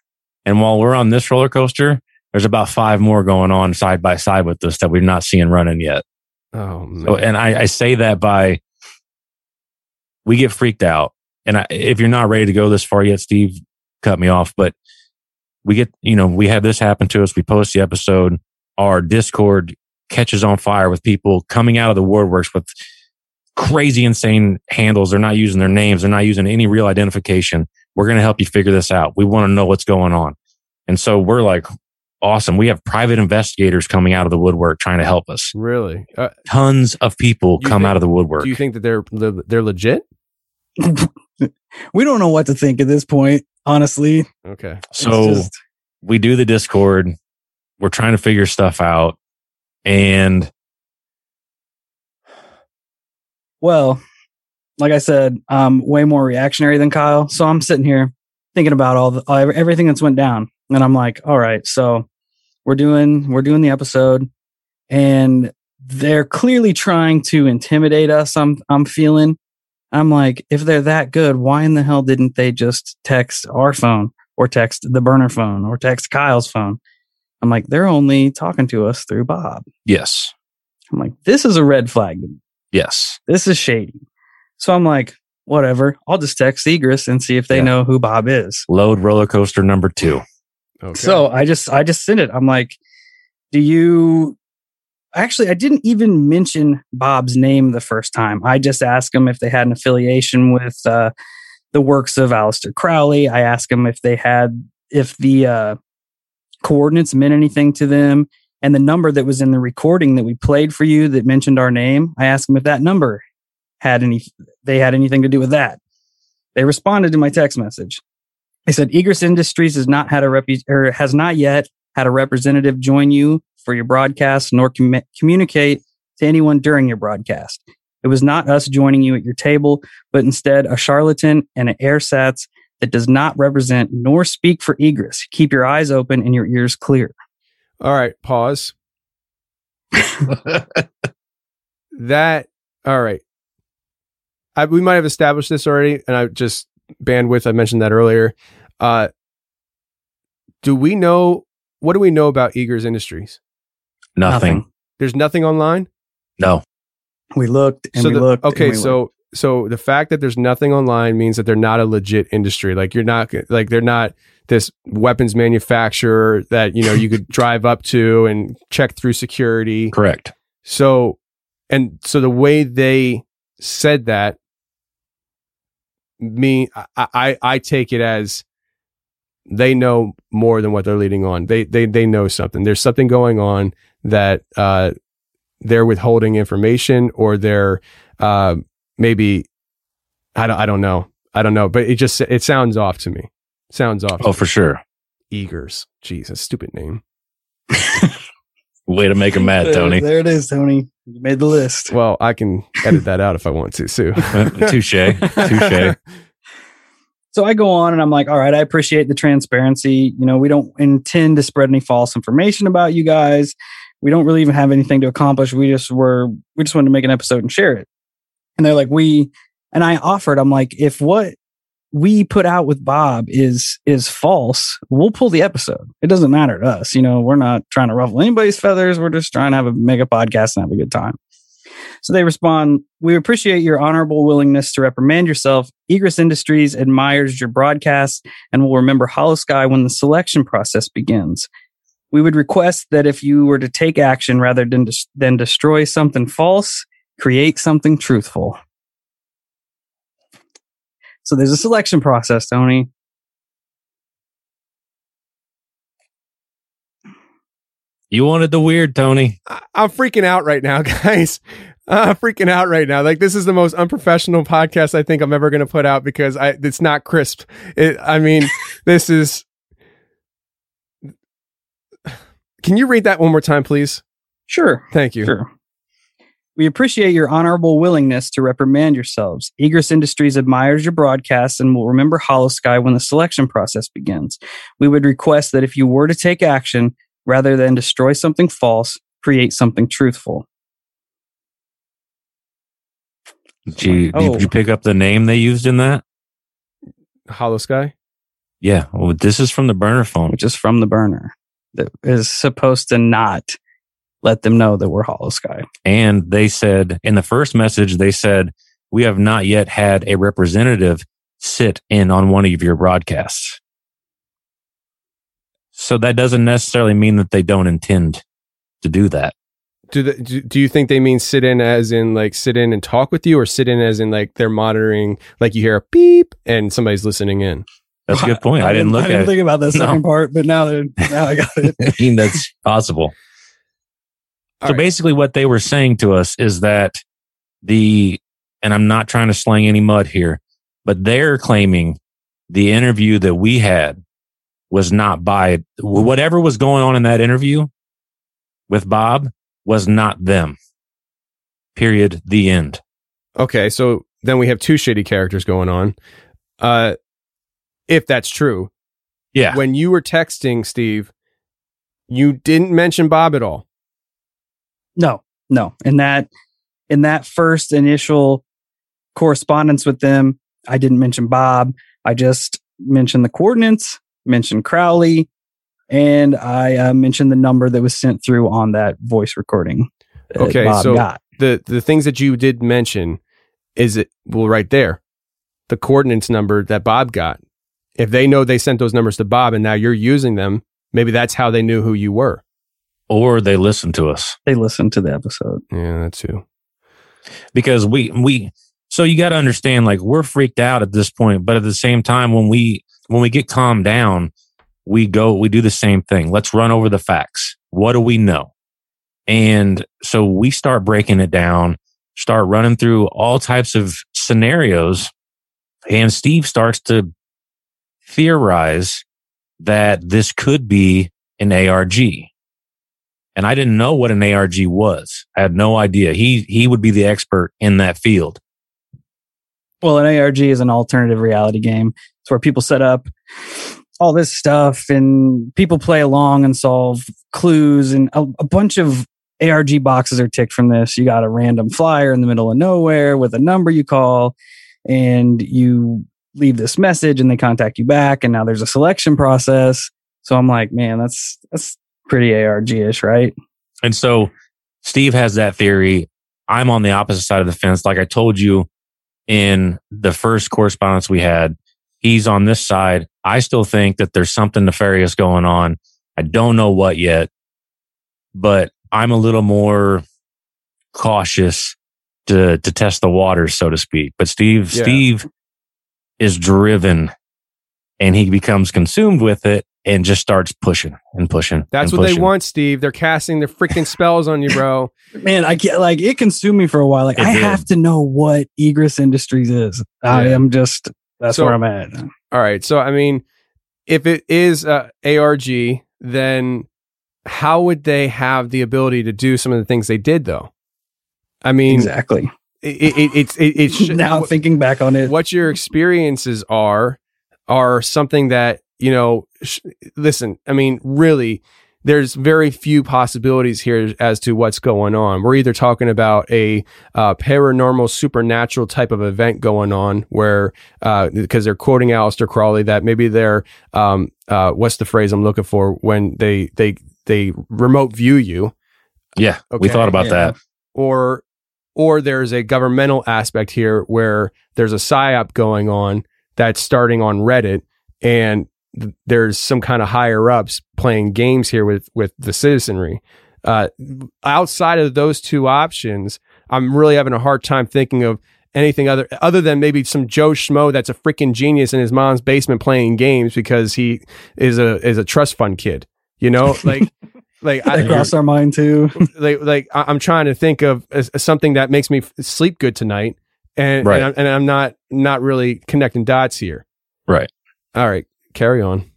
And while we're on this roller coaster, there's about five more going on side by side with us that we've not seen running yet. Oh. So, and I, I say that by we get freaked out. And I, if you're not ready to go this far yet, Steve, cut me off, but we get, you know, we have this happen to us. We post the episode. Our Discord catches on fire with people coming out of the woodworks with crazy, insane handles. They're not using their names. They're not using any real identification. We're going to help you figure this out. We want to know what's going on. And so we're like, awesome. We have private investigators coming out of the woodwork trying to help us. Really? Uh, Tons of people come think, out of the woodwork. Do you think that they're they're legit? We don't know what to think at this point, honestly. Okay. So just- we do the Discord. We're trying to figure stuff out. And Well, like I said, um, way more reactionary than Kyle. So I'm sitting here thinking about all the everything that's went down, and I'm like, all right, so we're doing we're doing the episode, and they're clearly trying to intimidate us. I'm I'm feeling. I'm like, if they're that good, why in the hell didn't they just text our phone or text the burner phone or text Kyle's phone? I'm like, they're only talking to us through Bob. yes, I'm like, this is a red flag to me yes. this is shady. So I'm like, whatever. I'll just text Egress and see if they Yeah. know who Bob is. Load roller coaster number two. Okay. So I just I just sent it. I'm like, do you actually I didn't even mention Bob's name the first time. I just asked him if they had an affiliation with uh, the works of Aleister Crowley. I asked him if they had if the uh, coordinates meant anything to them. And the number that was in the recording that we played for you that mentioned our name, I asked them if that number had any they had anything to do with that. They responded to my text message. They said Egress Industries has not had a repu- or has not yet had a representative join you for your broadcast nor commu- communicate to anyone during your broadcast. It was not us joining you at your table, but instead a charlatan and an airsats that does not represent nor speak for Egress. Keep your eyes open and your ears clear. All right, pause. that all right. I, we might have established this already, and I just bandwidth. I mentioned that earlier. Uh, do we know what do we know about Egress Industries? Nothing. There's nothing online. No. We looked and so we the, looked. okay, we so so the fact that there's nothing online means that they're not a legit industry. Like you're not like they're not this weapons manufacturer that you know you could drive up to and check through security. Correct. So and so the way they said that me I, I I take it as they know more than what they're leading on. They they they know something. There's something going on that uh they're withholding information or they're uh maybe I don't I don't know. I don't know, but it just it sounds off to me. Sounds off. Oh, for sure. Egress. Jesus, stupid name. Way to make him mad, There- Tony. There it is, Tony. You made the list. Well, I can edit that out if I want to, Sue. Uh, touche. Touche. So I go on and I'm like, all right, I appreciate the transparency. You know, we don't intend to spread any false information about you guys. We don't really even have anything to accomplish. We just were, we just wanted to make an episode and share it. And they're like, we, and I offered, I'm like, if what we put out with Bob is, is false, we'll pull the episode. It doesn't matter to us. You know, we're not trying to ruffle anybody's feathers. We're just trying to have a mega podcast and have a good time. So they respond, We appreciate your honorable willingness to reprimand yourself. Egress Industries admires your broadcast and will remember Holosky when the selection process begins. We would request that if you were to take action rather than, des- than destroy something false, create something truthful. So there's a selection process, Tony. You wanted the weird, Tony. I'm freaking out right now, guys. I'm freaking out right now. Like this is the most unprofessional podcast I think I'm ever going to put out because I it's not crisp. It, I mean, this is. Can you read that one more time, please? Sure. Thank you. Sure. We appreciate your honorable willingness to reprimand yourselves. Egress Industries admires your broadcast and will remember Holosky when the selection process begins. We would request that if you were to take action, rather than destroy something false, create something truthful. Did you, Oh. did you pick up the name they used in that? Holosky. Yeah. Well, this is from the burner phone. Which is from the burner that is supposed to not let them know that we're Holosky. And they said in the first message, they said, we have not yet had a representative sit in on one of your broadcasts. So that doesn't necessarily mean that they don't intend to do that. Do, the, do do you think they mean sit in as in like sit in and talk with you, or sit in as in like they're monitoring, like you hear a beep and somebody's listening in? That's a good point. I, didn't look I didn't at think it. about that No. second part, but now that now I got it. I mean, that's possible. So basically, what they were saying to us is that the, and I'm not trying to slang any mud here, but they're claiming the interview that we had was not by whatever was going on in that interview with Bob was not them. Period. The end. Okay, so then we have two shady characters going on. Uh, if that's true, yeah. When you were texting Steve, you didn't mention Bob at all. No, no. In that in that first initial correspondence with them, I didn't mention Bob. I just mentioned the coordinates, mentioned Crowley, and I uh, mentioned the number that was sent through on that voice recording. Okay, Bob so got. the the things that you did mention is it well right there, the coordinates number that Bob got. If they know they sent those numbers to Bob and now you're using them, maybe that's how they knew who you were. Or they listen to us. They listen to the episode. Yeah, that's too. because we we so you got to understand like we're freaked out at this point but at the same time when we when we get calmed down we go we do the same thing let's run over the facts what do we know and so we start breaking it down start running through all types of scenarios and steve starts to theorize that this could be an arg and I didn't know what an ARG was. I had no idea. He he would be the expert in that field. Well, an ARG is an alternative reality game. It's where people set up all this stuff and people play along and solve clues and a, a bunch of ARG boxes are ticked from this. You got a random flyer in the middle of nowhere with a number you call and you leave this message and they contact you back and now there's a selection process. So I'm like, man, that's that's pretty ARG-ish, right? And so Steve has that theory. I'm on the opposite side of the fence. Like I told you in the first correspondence we had, he's on this side. I still think that there's something nefarious going on. I don't know what yet, but I'm a little more cautious to, to test the waters, so to speak. But Steve, Yeah. Steve is driven and he becomes consumed with it and just starts pushing and pushing. That's and what they want, Steve. They're casting their freaking spells on you, bro. Man, I get like it consumed me for a while. Like It I did. have to know what Egress Industries is. I am just that's So- where I'm at. All right. So, I mean, if it is uh, ARG, then how would they have the ability to do some of the things they did, though? I mean, Exactly. It, it, it's it, it sh- now thinking back on it, what your experiences are are something that you know. Sh- listen, I mean, really, there's very few possibilities here as to what's going on. We're either talking about a uh, paranormal, supernatural type of event going on, where because they're quoting Aleister Crowley, that maybe they're um, uh, what's the phrase I'm looking for when they they they remote view you Yeah, we thought about yeah. that. or or there's a governmental aspect here where there's a psyop going on that's starting on Reddit and th- there's some kind of higher ups playing games here with with the citizenry. Uh, outside of those two options, I'm really having a hard time thinking of anything other other than maybe some Joe Schmo that's a freaking genius in his mom's basement playing games because he is a is a trust fund kid. You know, like like that crossed our mind too. like like I- I'm trying to think of as, as something that makes me sleep good tonight, and Right. and, I'm, and I'm not not really connecting dots here. Right. All right, carry on.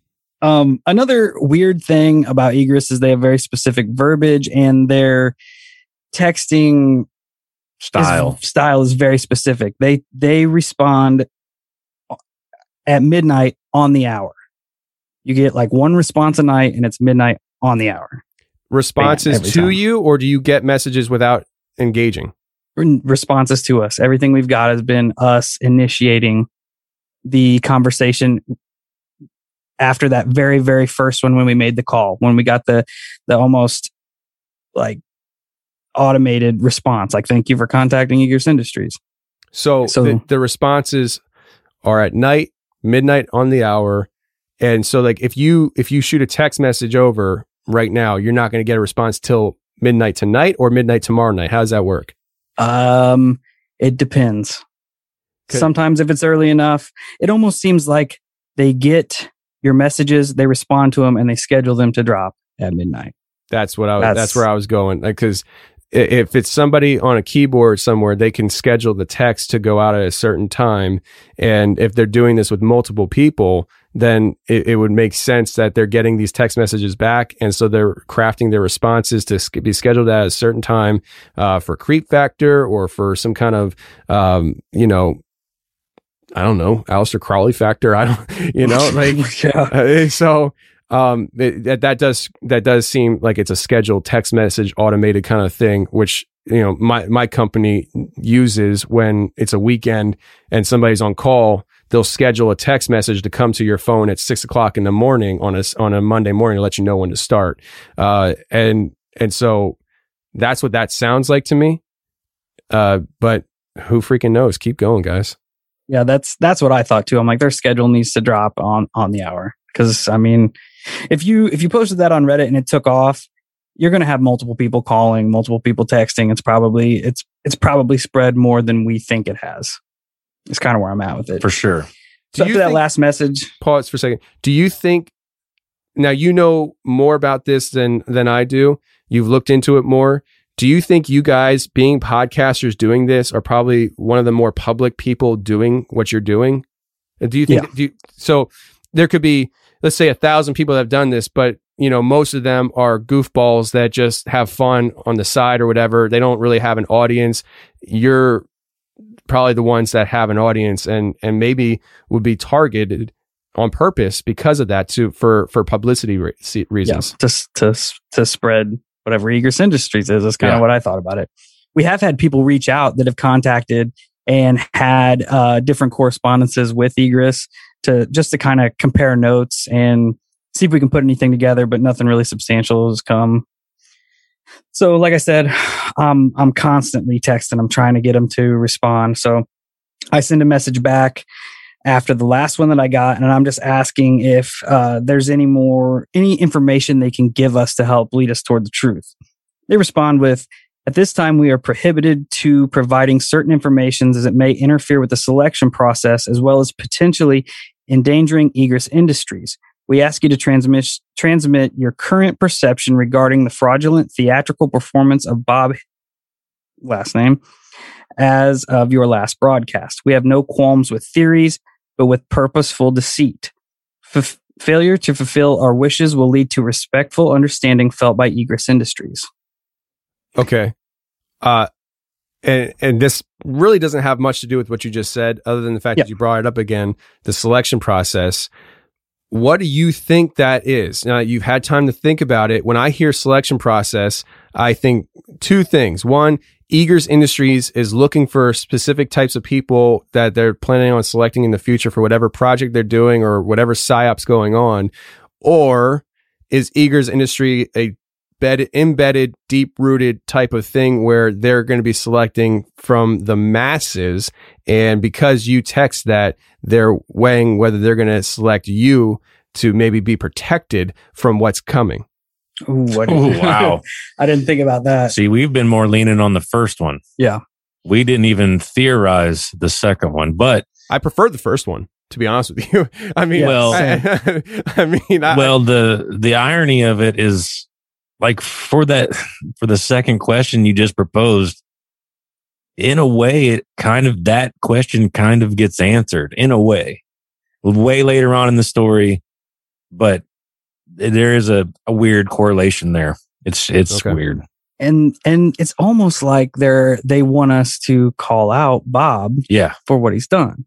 Um, another weird thing about Egress is they have very specific verbiage and their texting is- Style. style is very specific. They they respond at midnight on the hour. You get like one response a night, and it's midnight on the hour. Responses every to time. you, or do you get messages without engaging? Responses to us. Everything we've got has been us initiating the conversation after that very very first one when we made the call when we got the the almost like automated response like thank you for contacting Egress Industries. So, So- the, the responses are at night, midnight on the hour, and so like if you if you shoot a text message over right now, you're not going to get a response till midnight tonight or midnight tomorrow night. How does that work? Um, it depends. Okay. Sometimes if it's early enough, it almost seems like they get your messages, they respond to them, and they schedule them to drop at midnight. That's what I was. That's- That's, where I was going. Like, because if it's somebody on a keyboard somewhere, they can schedule the text to go out at a certain time. And if they're doing this with multiple people, then it, it would make sense that they're getting these text messages back. And so they're crafting their responses to be scheduled at a certain time uh, for creep factor or for some kind of, um, you know, I don't know, Aleister Crowley factor. I don't, you know, like, uh, so, um, it, that, that does, that does seem like it's a scheduled text message automated kind of thing, which, you know, my, my company uses when it's a weekend and somebody's on call. They'll schedule a text message to come to your phone at six o'clock in the morning on a, on a Monday morning to let you know when to start. Uh, and, and so that's what that sounds like to me. Uh, but who freaking knows? Keep going, guys. Yeah, that's that's what I thought too. I'm like, their schedule needs to drop on on the hour because I mean, if you if you posted that on Reddit and it took off, you're going to have multiple people calling, multiple people texting. It's probably it's it's probably spread more than we think it has. It's kind of where I'm at with it. For sure. So Do you after that think- last message, pause for a second. Do you think now you know more about this than than I do? You've looked into it more. Do you think you guys being podcasters doing this are probably one of the more public people doing what you're doing? Do you think Yeah. do you, so there could be let's say a thousand people that have done this, but you know, most of them are goofballs that just have fun on the side or whatever. They don't really have an audience. You're probably the ones that have an audience and and maybe would be targeted on purpose because of that to for for publicity re- reasons. Yeah, to to to spread whatever Egress Industries is. That's kind Yeah. of what I thought about it. We have had people reach out that have contacted and had uh, different correspondences with Egress to just to kind of compare notes and see if we can put anything together, but nothing really substantial has come. So, like I said, um, I'm constantly texting. I'm trying to get them to respond. So, I send a message back after the last one that I got, and I'm just asking if uh, there's any more any information they can give us to help lead us toward the truth. They respond with, "At this time, we are prohibited to providing certain information as it may interfere with the selection process, as well as potentially endangering Egress Industries. We ask you to transmit transmit your current perception regarding the fraudulent theatrical performance of Bob last name as of your last broadcast. We have no qualms with theories, but with purposeful deceit. F- failure to fulfill our wishes will lead to respectful understanding felt by Egress Industries. Okay. Uh and and this really doesn't have much to do with what you just said other than the fact that you brought it up again, the selection process. What do you think that is? Now you've had time to think about it. When I hear selection process, I think two things. One, Egress Industries is looking for specific types of people that they're planning on selecting in the future for whatever project they're doing or whatever psyops going on. Or is Egress Industry a bed, embedded, deep rooted type of thing where they're going to be selecting from the masses. And because you text that, they're weighing whether they're going to select you to maybe be protected from what's coming. Ooh, what Ooh, wow. I didn't think about that. See, we've been more leaning on the first one. Yeah. We didn't even theorize the second one, but I prefer the first one, to be honest with you. I mean, Well- I, I mean, I, well, the the irony of it is like for that for the second question you just proposed, in a way, it kind of that question kind of gets answered in a way, way later on in the story, but there is a, a weird correlation there. It's it's Okay. weird. And and it's almost like they're they want us to call out Bob Yeah. for what he's done.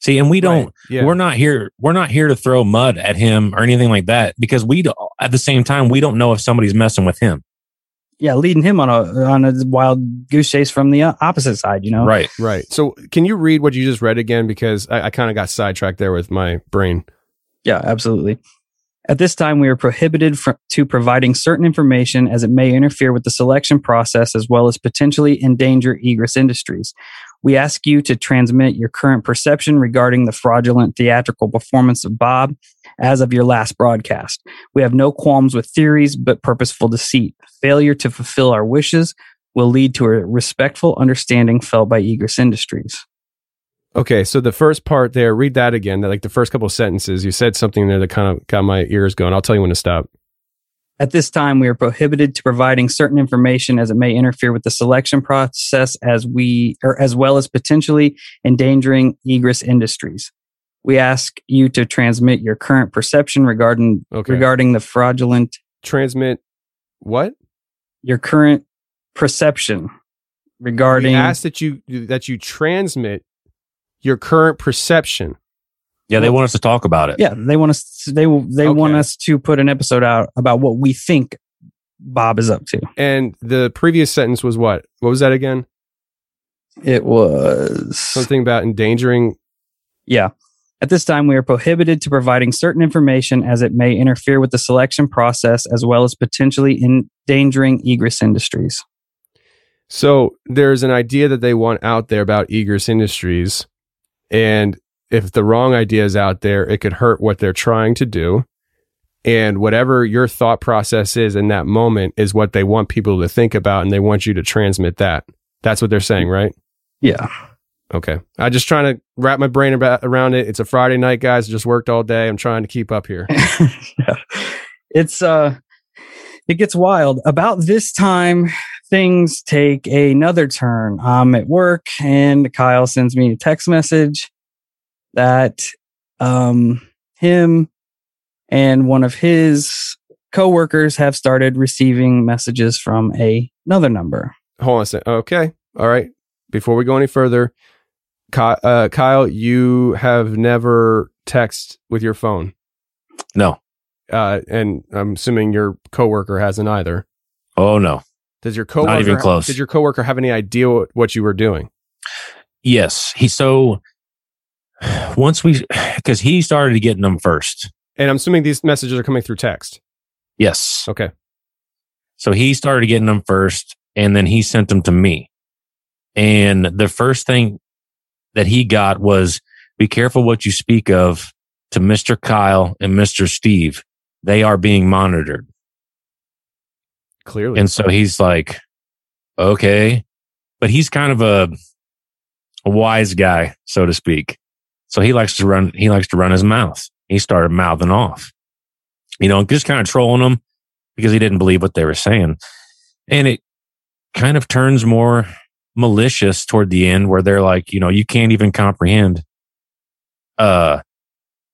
See, and we don't. Right. Yeah. We're not here. We're not here to throw mud at him or anything like that because we. Don't- At the same time, we don't know if somebody's messing with him. Yeah, leading him on a on a wild goose chase from the uh, opposite side, you know. Right. right. So can you read what you just read again? Because I, I kind of got sidetracked there with my brain. Yeah, absolutely. At this time, we are prohibited from, to providing certain information as it may interfere with the selection process as well as potentially endanger Egress Industries. We ask you to transmit your current perception regarding the fraudulent theatrical performance of Bob as of your last broadcast. We have no qualms with theories, but purposeful deceit. Failure to fulfill our wishes will lead to a respectful understanding felt by Egress Industries. Okay, so the first part there, read that again. Like the first couple of sentences, you said something there that kind of got my ears going. I'll tell you when to stop. At this time, we are prohibited to providing certain information as it may interfere with the selection process as we or as well as potentially endangering egress industries. We ask you to transmit your current perception regarding Okay. regarding the fraudulent Transmit what? your current perception regarding We ask that you that you transmit your current perception. Yeah, they want us to talk about it. Yeah, they want us. They they want us to put an episode out about what we think Bob is up to. And the previous sentence was what? What was that again? It was something about endangering. Yeah. At this time, we are prohibited to providing certain information as it may interfere with the selection process as well as potentially endangering egress industries. So there's an idea that they want out there about egress industries. And if the wrong idea is out there, it could hurt what they're trying to do. And whatever your thought process is in that moment is what they want people to think about. And they want you to transmit that. That's what they're saying, right? Yeah. Okay. I'm just trying to wrap my brain about, around it. It's a Friday night, guys. I just worked all day. I'm trying to keep up here. It's uh it gets wild. About this time, things take another turn. I'm at work and Kyle sends me a text message that um him and one of his coworkers have started receiving messages from a, another number. Hold on a second. Okay. All right. Before we go any further, Ky- uh, Kyle, you have never text with your phone. No. Uh, and I'm assuming your coworker hasn't either. Oh no. Does your coworker not even close. Did your coworker have any idea what, what you were doing? Yes. He so once we because he started getting them first. And I'm assuming these messages are coming through text. Yes. Okay. So he started getting them first and then he sent them to me. And the first thing that he got was be careful what you speak of to Mr. Kyle and Mr. Steve. They are being monitored. Clearly. And so he's like, okay. But he's kind of a, a wise guy, so to speak. So he likes to run, he likes to run his mouth. He started mouthing off, you know, just kind of trolling them because he didn't believe what they were saying. And it kind of turns more malicious toward the end where they're like, you know, you can't even comprehend, uh,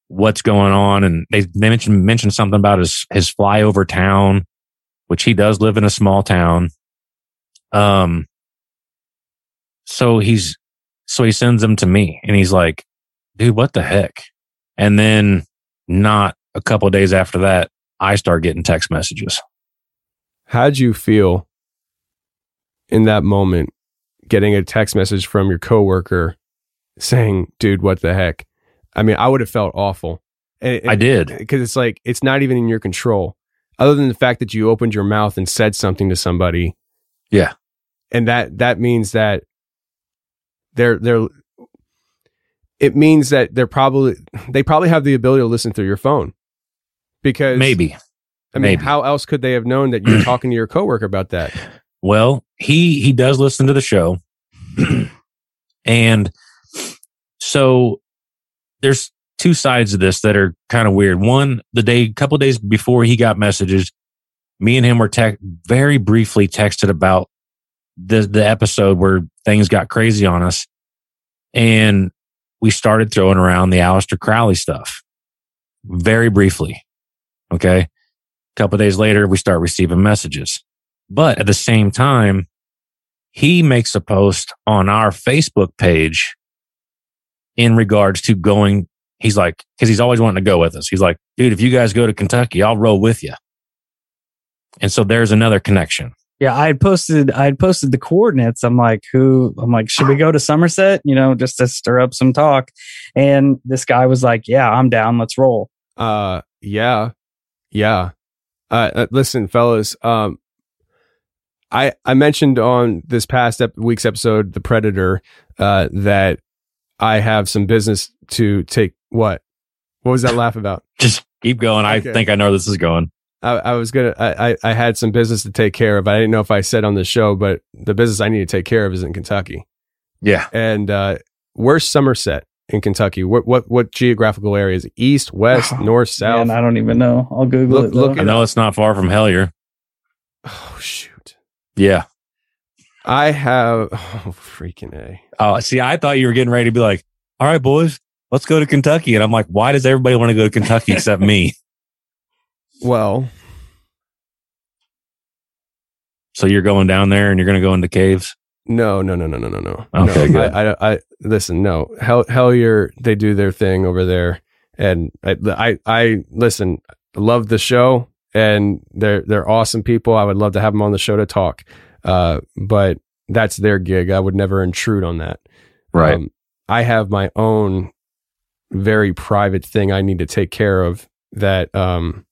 what's going on. And they, they mentioned, mentioned something about his, his flyover town, which he does live in a small town. Um, so he's, so he sends them to me and he's like, dude, what the heck? And then not a couple of days after that, I start getting text messages. How'd you feel in that moment getting a text message from your coworker saying, dude, what the heck? I mean, I would have felt awful. And, I did. Because it's like, it's not even in your control. Other than the fact that you opened your mouth and said something to somebody. Yeah. And that, that means that they're, they're, it means that they're probably, they probably have the ability to listen through your phone. Because Maybe. I mean, Maybe. how else could they have known that you're talking to your coworker about that? Well, he he does listen to the show, and so there's two sides of this that are kind of weird. One, the day, a couple days before he got messages, me and him were tech very briefly texted about the the episode where things got crazy on us, and we started throwing around the Aleister Crowley stuff very briefly. Okay, a couple days later, we start receiving messages. But at the same time, he makes a post on our Facebook page in regards to going. He's like, cause he's always wanting to go with us. He's like, dude, if you guys go to Kentucky, I'll roll with you. And so there's another connection. Yeah, I had posted I had posted the coordinates. I'm like, who I'm like, should we go to Somerset? You know, just to stir up some talk. And this guy was like, Yeah, I'm down, let's roll. Uh, yeah, yeah. Uh, uh, listen, fellas. Um, I I mentioned on this past ep- week's episode, The Predator, uh, that I have some business to take. What? What was that laugh about? Just keep going. I think I know where this is going. I, I was gonna. I, I I had some business to take care of. I didn't know if I said on the show, but the business I need to take care of is in Kentucky. Yeah. And uh, where's Somerset? in Kentucky? What what what geographical area is it? East, west, north, south? Man, I don't even know. I'll Google Look- it. though. look I know it's not far from Hellier. Oh shoot. Yeah. I have oh freaking A. Oh, see, I thought you were getting ready to be like, all right, boys, let's go to Kentucky. And I'm like, why does everybody want to go to Kentucky except me? Well, So you're going down there and you're going to go into caves? no, no, no, no, no, no, no. Okay, no, good. I, I, I listen. No, Hell, Hellier, they do their thing over there, and I, I, I listen. Love the show, and they're they're awesome people. I would love to have them on the show to talk. Uh, but that's their gig. I would never intrude on that. Right. Um, I have my own very private thing I need to take care of that um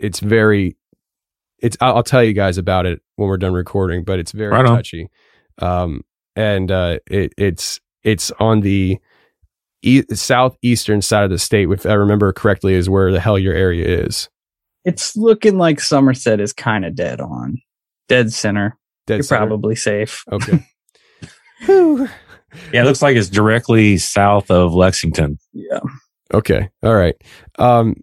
it's very it's I'll, I'll tell you guys about it when we're done recording, but it's very Right touchy. Um and uh it it's it's on the e- southeastern side of the state, if I remember correctly, is where the Hellier area is. It's looking like Somerset is kind of dead on. Dead center. Dead You're center? probably safe. Okay. Yeah, it looks like it's directly south of Lexington. Yeah. Okay. All right. Um,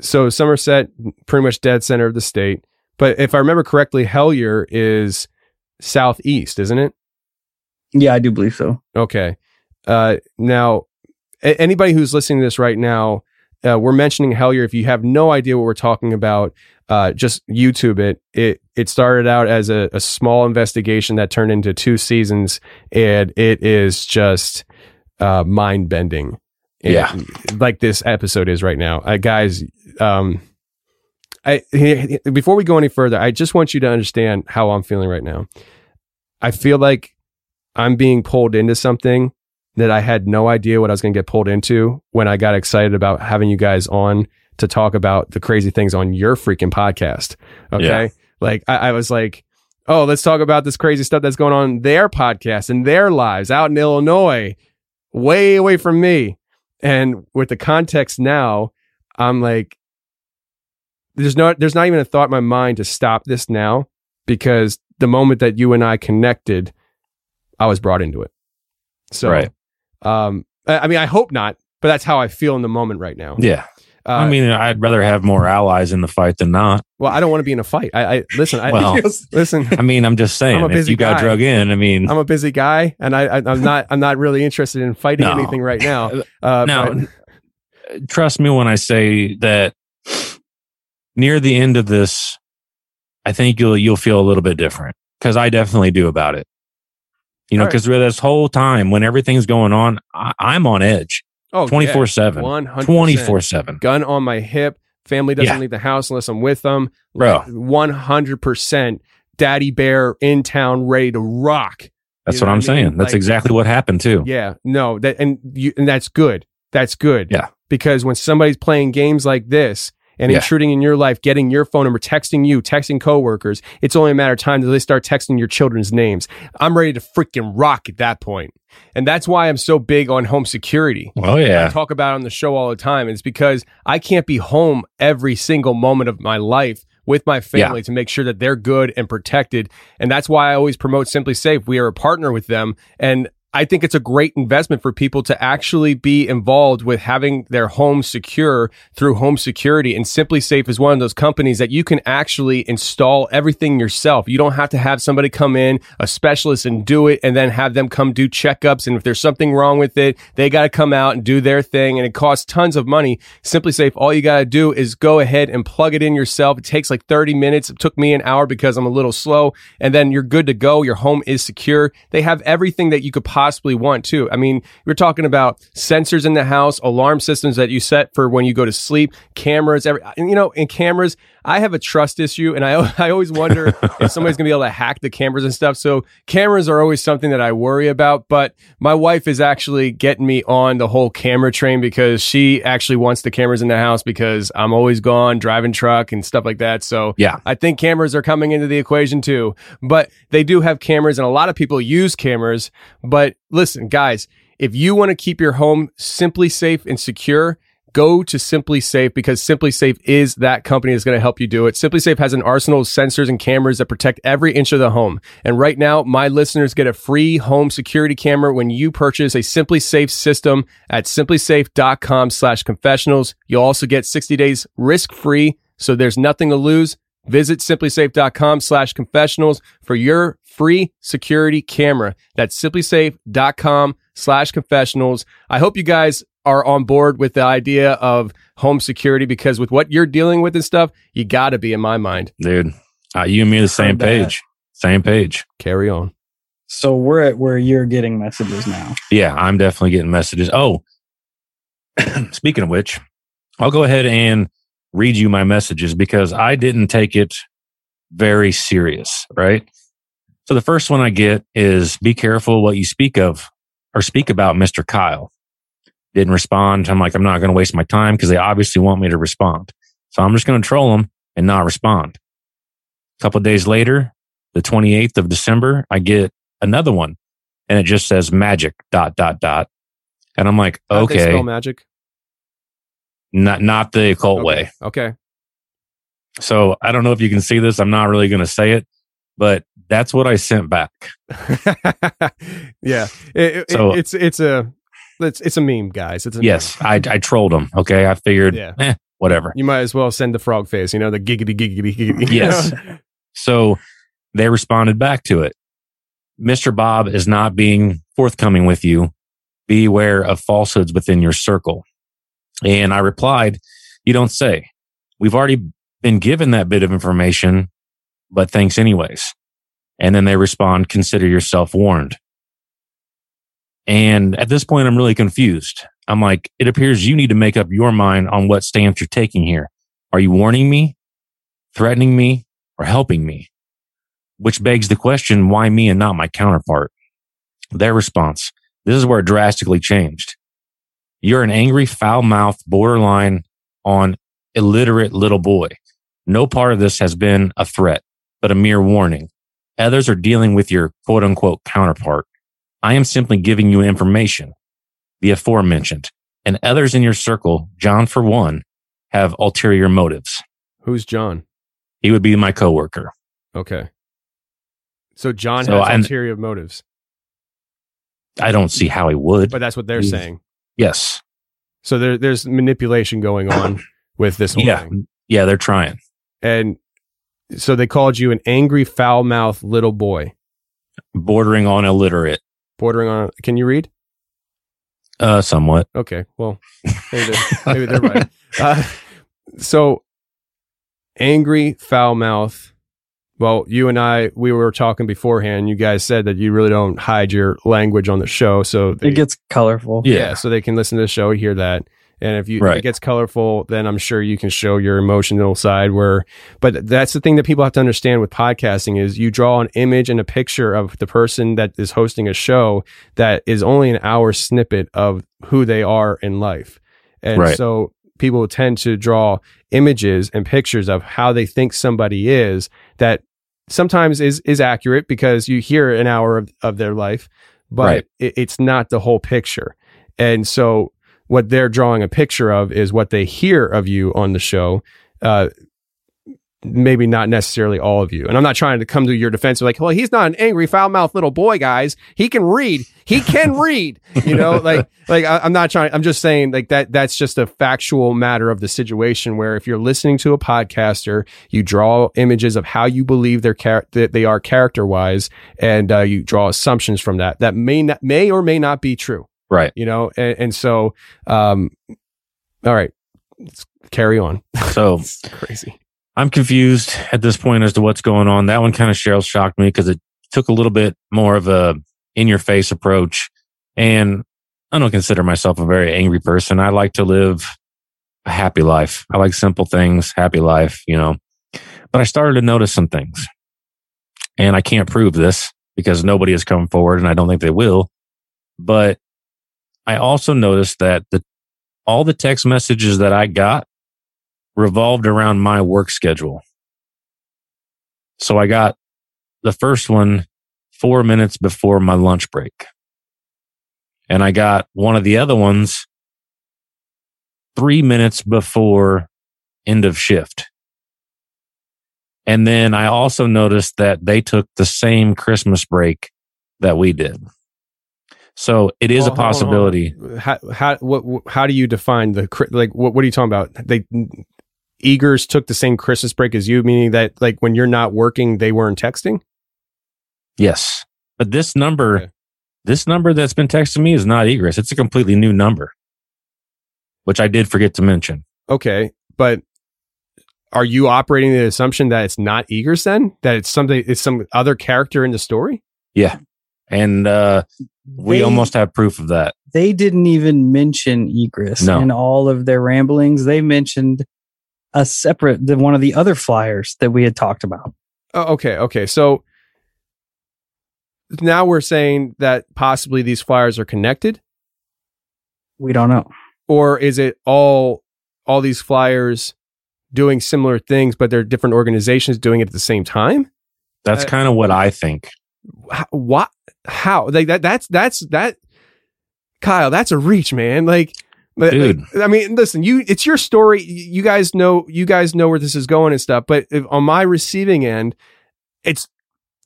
so Somerset, pretty much dead center of the state. But if I remember correctly, Hellier is southeast, isn't it? Yeah, I do believe so. Okay. Uh, now, a- anybody who's listening to this right now, uh, we're mentioning Hellier. If you have no idea what we're talking about, uh, just YouTube it. It it started out as a, a small investigation that turned into two seasons, and it is just uh, mind bending. Yeah. like this episode is right now, uh, guys. Um, I before we go any further, I just want you to understand how I'm feeling right now. I feel like I'm being pulled into something that I had no idea what I was going to get pulled into when I got excited about having you guys on to talk about the crazy things on your freaking podcast. Okay. Yeah. Like I, I was like, oh, let's talk about this crazy stuff that's going on in their podcast and their lives out in Illinois, way away from me. And with the context now, I'm like, there's not there's not even a thought in my mind to stop this now because the moment that you and I connected, I was brought into it. So, Right. um, I I mean, I hope not, but that's how I feel in the moment right now. Yeah. Uh, I mean, I'd rather have more allies in the fight than not. well, I don't want to be in a fight. I, I listen. I Well, listen. I mean, I'm just saying, I'm a if busy you got drug in, I mean, I'm a busy guy, and I, I I'm not I'm not really interested in fighting No. anything right now. Uh, now, but- trust me when I say that near the end of this, I think you'll you'll feel a little bit different because I definitely do about it. You know, All right. because this whole time when everything's going on, I, I'm on edge. Oh, 24/7. 100 24/7. gun on my hip. Family doesn't Yeah. leave the house unless I'm with them. Bro. one hundred percent. Daddy Bear in town, ready to rock. That's You know what I'm I mean? saying. That's Like- exactly what happened too. Yeah, no, that and you and that's good. That's good. Yeah. Because when somebody's playing games like this and Yeah. intruding in your life, getting your phone number, texting you, texting coworkers, it's only a matter of time that they start texting your children's names. I'm ready to freaking rock at that point. And that's why I'm so big on home security. Oh yeah. I talk about it on the show all the time. It's because I can't be home every single moment of my life with my family to make sure that they're good and protected. And that's why I always promote SimpliSafe. We are a partner with them. And I think it's a great investment for people to actually be involved with having their home secure through home security. And SimpliSafe is one of those companies that you can actually install everything yourself. You don't have to have somebody come in, a specialist, and do it, and then have them come do checkups. And if there's something wrong with it, they got to come out and do their thing. And it costs tons of money. SimpliSafe, all you got to do is go ahead and plug it in yourself. It takes like 30 minutes. It took me an hour because I'm a little slow. And then you're good to go. Your home is secure. They have everything that you could possibly want too. I mean, we're talking about sensors in the house, alarm systems that you set for when you go to sleep, cameras, every, you know, in cameras, I have a trust issue and I, I always wonder if somebody's gonna be able to hack the cameras and stuff. So cameras are always something that I worry about, but my wife is actually getting me on the whole camera train because she actually wants the cameras in the house because I'm always gone driving truck and stuff like that. So Yeah. I think cameras are coming into the equation too, but they do have cameras and a lot of people use cameras. But listen, guys, if you want to keep your home simply safe and secure, go to SimpliSafe because SimpliSafe is that company that's going to help you do it. SimpliSafe has an arsenal of sensors and cameras that protect every inch of the home. And right now, my listeners get a free home security camera when you purchase a SimpliSafe system at simplisafe.com slash confessionals. You'll also get 60 days risk free. So there's nothing to lose. Visit simplisafe.com slash confessionals for your free security camera. That's simplisafe.com slash confessionals. I hope you guys are on board with the idea of home security because with what you're dealing with and stuff, you got to be in my mind. Dude, uh, you and me are the same page. Same page. Carry on. So we're at where you're getting messages now. Yeah, I'm definitely getting messages. Oh, speaking of which, I'll go ahead and read you my messages because I didn't take it very serious, right? So the first one I get is be careful what you speak of or speak about Mr. Kyle. Didn't respond. I'm like, I'm not going to waste my time because they obviously want me to respond. So I'm just going to troll them and not respond. A couple days later, the 28th of December, I get another one and it just says magic dot dot dot. And I'm like, okay, spell magic. not, not the occult Okay. way. Okay. So I don't know if you can see this. I'm not really going to say it, but that's what I sent back. yeah. It- it- So- it's, it's a, it's, it's a meme, guys. It's a Yes, I, I trolled them. Okay. I figured, Yeah. eh, whatever. You might as well send the frog face, you know, the giggity giggity giggity. Yes. know? So they responded back to it. Mr. Bob is not being forthcoming with you. Beware of falsehoods within your circle. And I replied, you don't say. We've already been given that bit of information, but thanks anyways. And then they respond, consider yourself warned. And at this point, I'm really confused. I'm like, it appears you need to make up your mind on what stance you're taking here. Are you warning me, threatening me, or helping me? Which begs the question, why me and not my counterpart? Their response, this is where it drastically changed. You're an angry, foul mouthed, borderline on illiterate little boy. No part of this has been a threat, but a mere warning. Others are dealing with your quote unquote counterpart. I am simply giving you information, the aforementioned, and others in your circle, John for one, have ulterior motives. Who's John? He would be my coworker. Okay. So John So has I'm- ulterior motives, I don't see how he would. but that's what they're He's- saying. Yes. So there, there's manipulation going on with this whole Yeah. thing. Yeah, they're trying. And so they called you an angry, foul mouthed little boy, Bordering on illiterate, bordering on. Can you read? uh, somewhat. Okay. Well, maybe they're, maybe they're right. Uh, so angry, foul mouth. Well, you and I, we were talking beforehand. You guys said that you really don't hide your language on the show. So they, It gets colorful. yeah. so they can listen to the show, hear that. And if you if it gets colorful, then I'm sure you can show your emotional side where but that's the thing that people have to understand with podcasting is you draw an image and a picture of the person that is hosting a show that is only an hour snippet of who they are in life. And Right. so people tend to draw images and pictures of how they think somebody is that sometimes is is accurate because you hear an hour of, of their life, but Right. it, it's not the whole picture. And so what they're drawing a picture of is what they hear of you on the show. Uh, maybe not necessarily all of you. And I'm not trying to come to your defense like, well, he's not an angry, foul mouthed little boy, guys. He can read. He can read. You know, like, like I, I'm not trying. I'm just saying like that. That's just a factual matter of the situation where if you're listening to a podcaster, you draw images of how you believe they're char- that they are character wise, and uh, you draw assumptions from that that may not may or may not be true Right. you know and, and so um all right let's carry on So crazy I'm confused at this point as to what's going on. That one kind of Cheryl shocked me because it took a little bit more of a in your face approach. And I don't consider myself a very angry person. I like to live a happy life. I like simple things, happy life, you know. But I started to notice some things. And I can't prove this because nobody has come forward and I don't think they will. But I also noticed that the all the text messages that I got revolved around my work schedule. So I got the first one four minutes before my lunch break. And I got one of the other ones three minutes before end of shift. And then I also noticed that they took the same Christmas break that we did. So it is Well, a hold on, on. possibility. How how what, how do you define the like what what are you talking about? They Egress took the same Christmas break as you, meaning that like when you're not working, they weren't texting. Yes. But this number, this number that's been texting me is not Egress. It's a completely new number, which I did forget to mention. Okay, but are you operating the assumption that it's not Egress then? That it's something it's some other character in the story? Yeah. And uh, we They- almost have proof of that. They didn't even mention Egress No. in all of their ramblings. They mentioned a separate, the, one of the other flyers that we had talked about. Oh, okay, okay. So now we're saying that possibly these flyers are connected, We don't know. or is it all all these flyers doing similar things, but they're different organizations doing it at the same time? That's kind of what I think. H- What? How? Like that? That's that's that. Kyle, that's a reach, man. Like, Dude. like, I mean, listen, you it's your story. You guys know you guys know where this is going and stuff. But if, on my receiving end, it's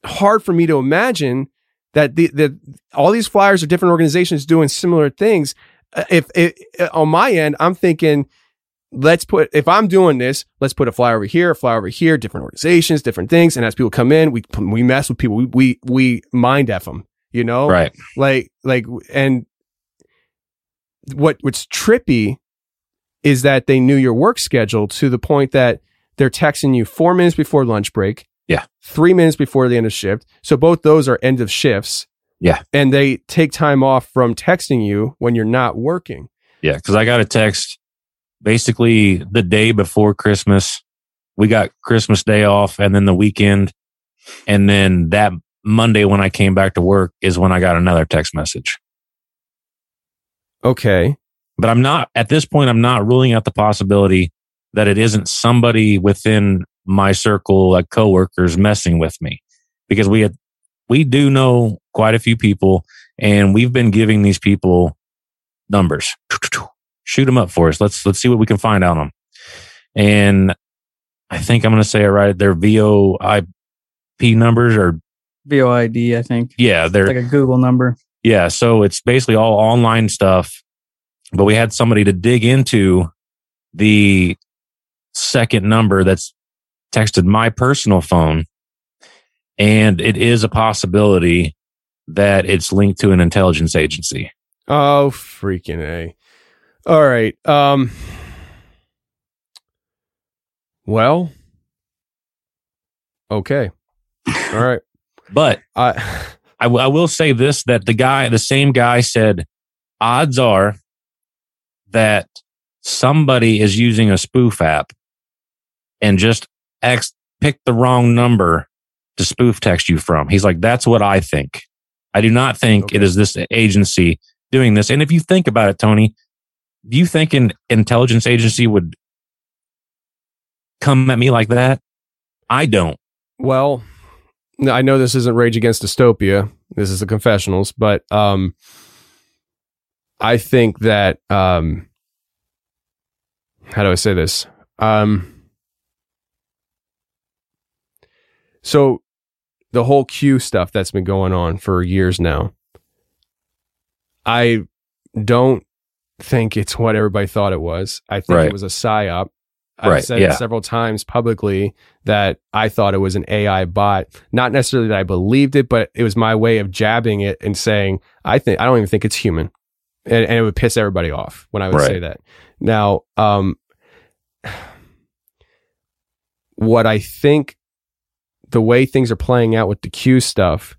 hard for me to imagine that the the all these flyers are different organizations doing similar things. Uh, If, if on my end, I'm thinking, let's put if I'm doing this, let's put a flyer over here, a flyer over here, different organizations, different things, and as people come in, we we mess with people, we we, we mind f them, you know, Right. Like like and what what's trippy is that they knew your work schedule to the point that they're texting you four minutes before lunch break, Yeah. three minutes before the end of shift. So both those are end of shifts. Yeah. And they take time off from texting you when you're not working. Yeah. Cause I got a text basically the day before Christmas. We got Christmas day off and then the weekend. And then that Monday when I came back to work is when I got another text message. Okay. But I'm not at this point, I'm not ruling out the possibility that it isn't somebody within my circle, like coworkers messing with me because we had, we do know quite a few people and we've been giving these people numbers. Shoot them up for us. Let's, let's see what we can find out on them. And I think I'm going to say it right. Their VOIP numbers are, VOID, I think. yeah, they're Like a Google number. yeah. So it's basically all online stuff, but we had somebody to dig into the second number that's texted my personal phone. And it is a possibility that it's linked to an intelligence agency. Oh, freaking A. All right. Um, well, okay. All right. But I, I, w- I will say this that the guy, the same guy said, odds are that somebody is using a spoof app and just X picked the wrong number to spoof text you from. He's like, that's what I think. I do not think it is this agency doing this. And if you think about it, Tony, do you think an intelligence agency would come at me like that? I don't. well, I know this isn't Rage Against Dystopia. This is the confessionals, but um, I think that um, how do I say this? Um, so the whole Q stuff that's been going on for years now. I don't think it's what everybody thought it was. I think Right. it was a psyop. I've Right, said yeah. several times publicly that I thought it was an AI bot. Not necessarily that I believed it, but it was my way of jabbing it and saying, I think I don't even think it's human. And, and it would piss everybody off when I would Right. say that. Now, um, what I think the way things are playing out with the Q stuff,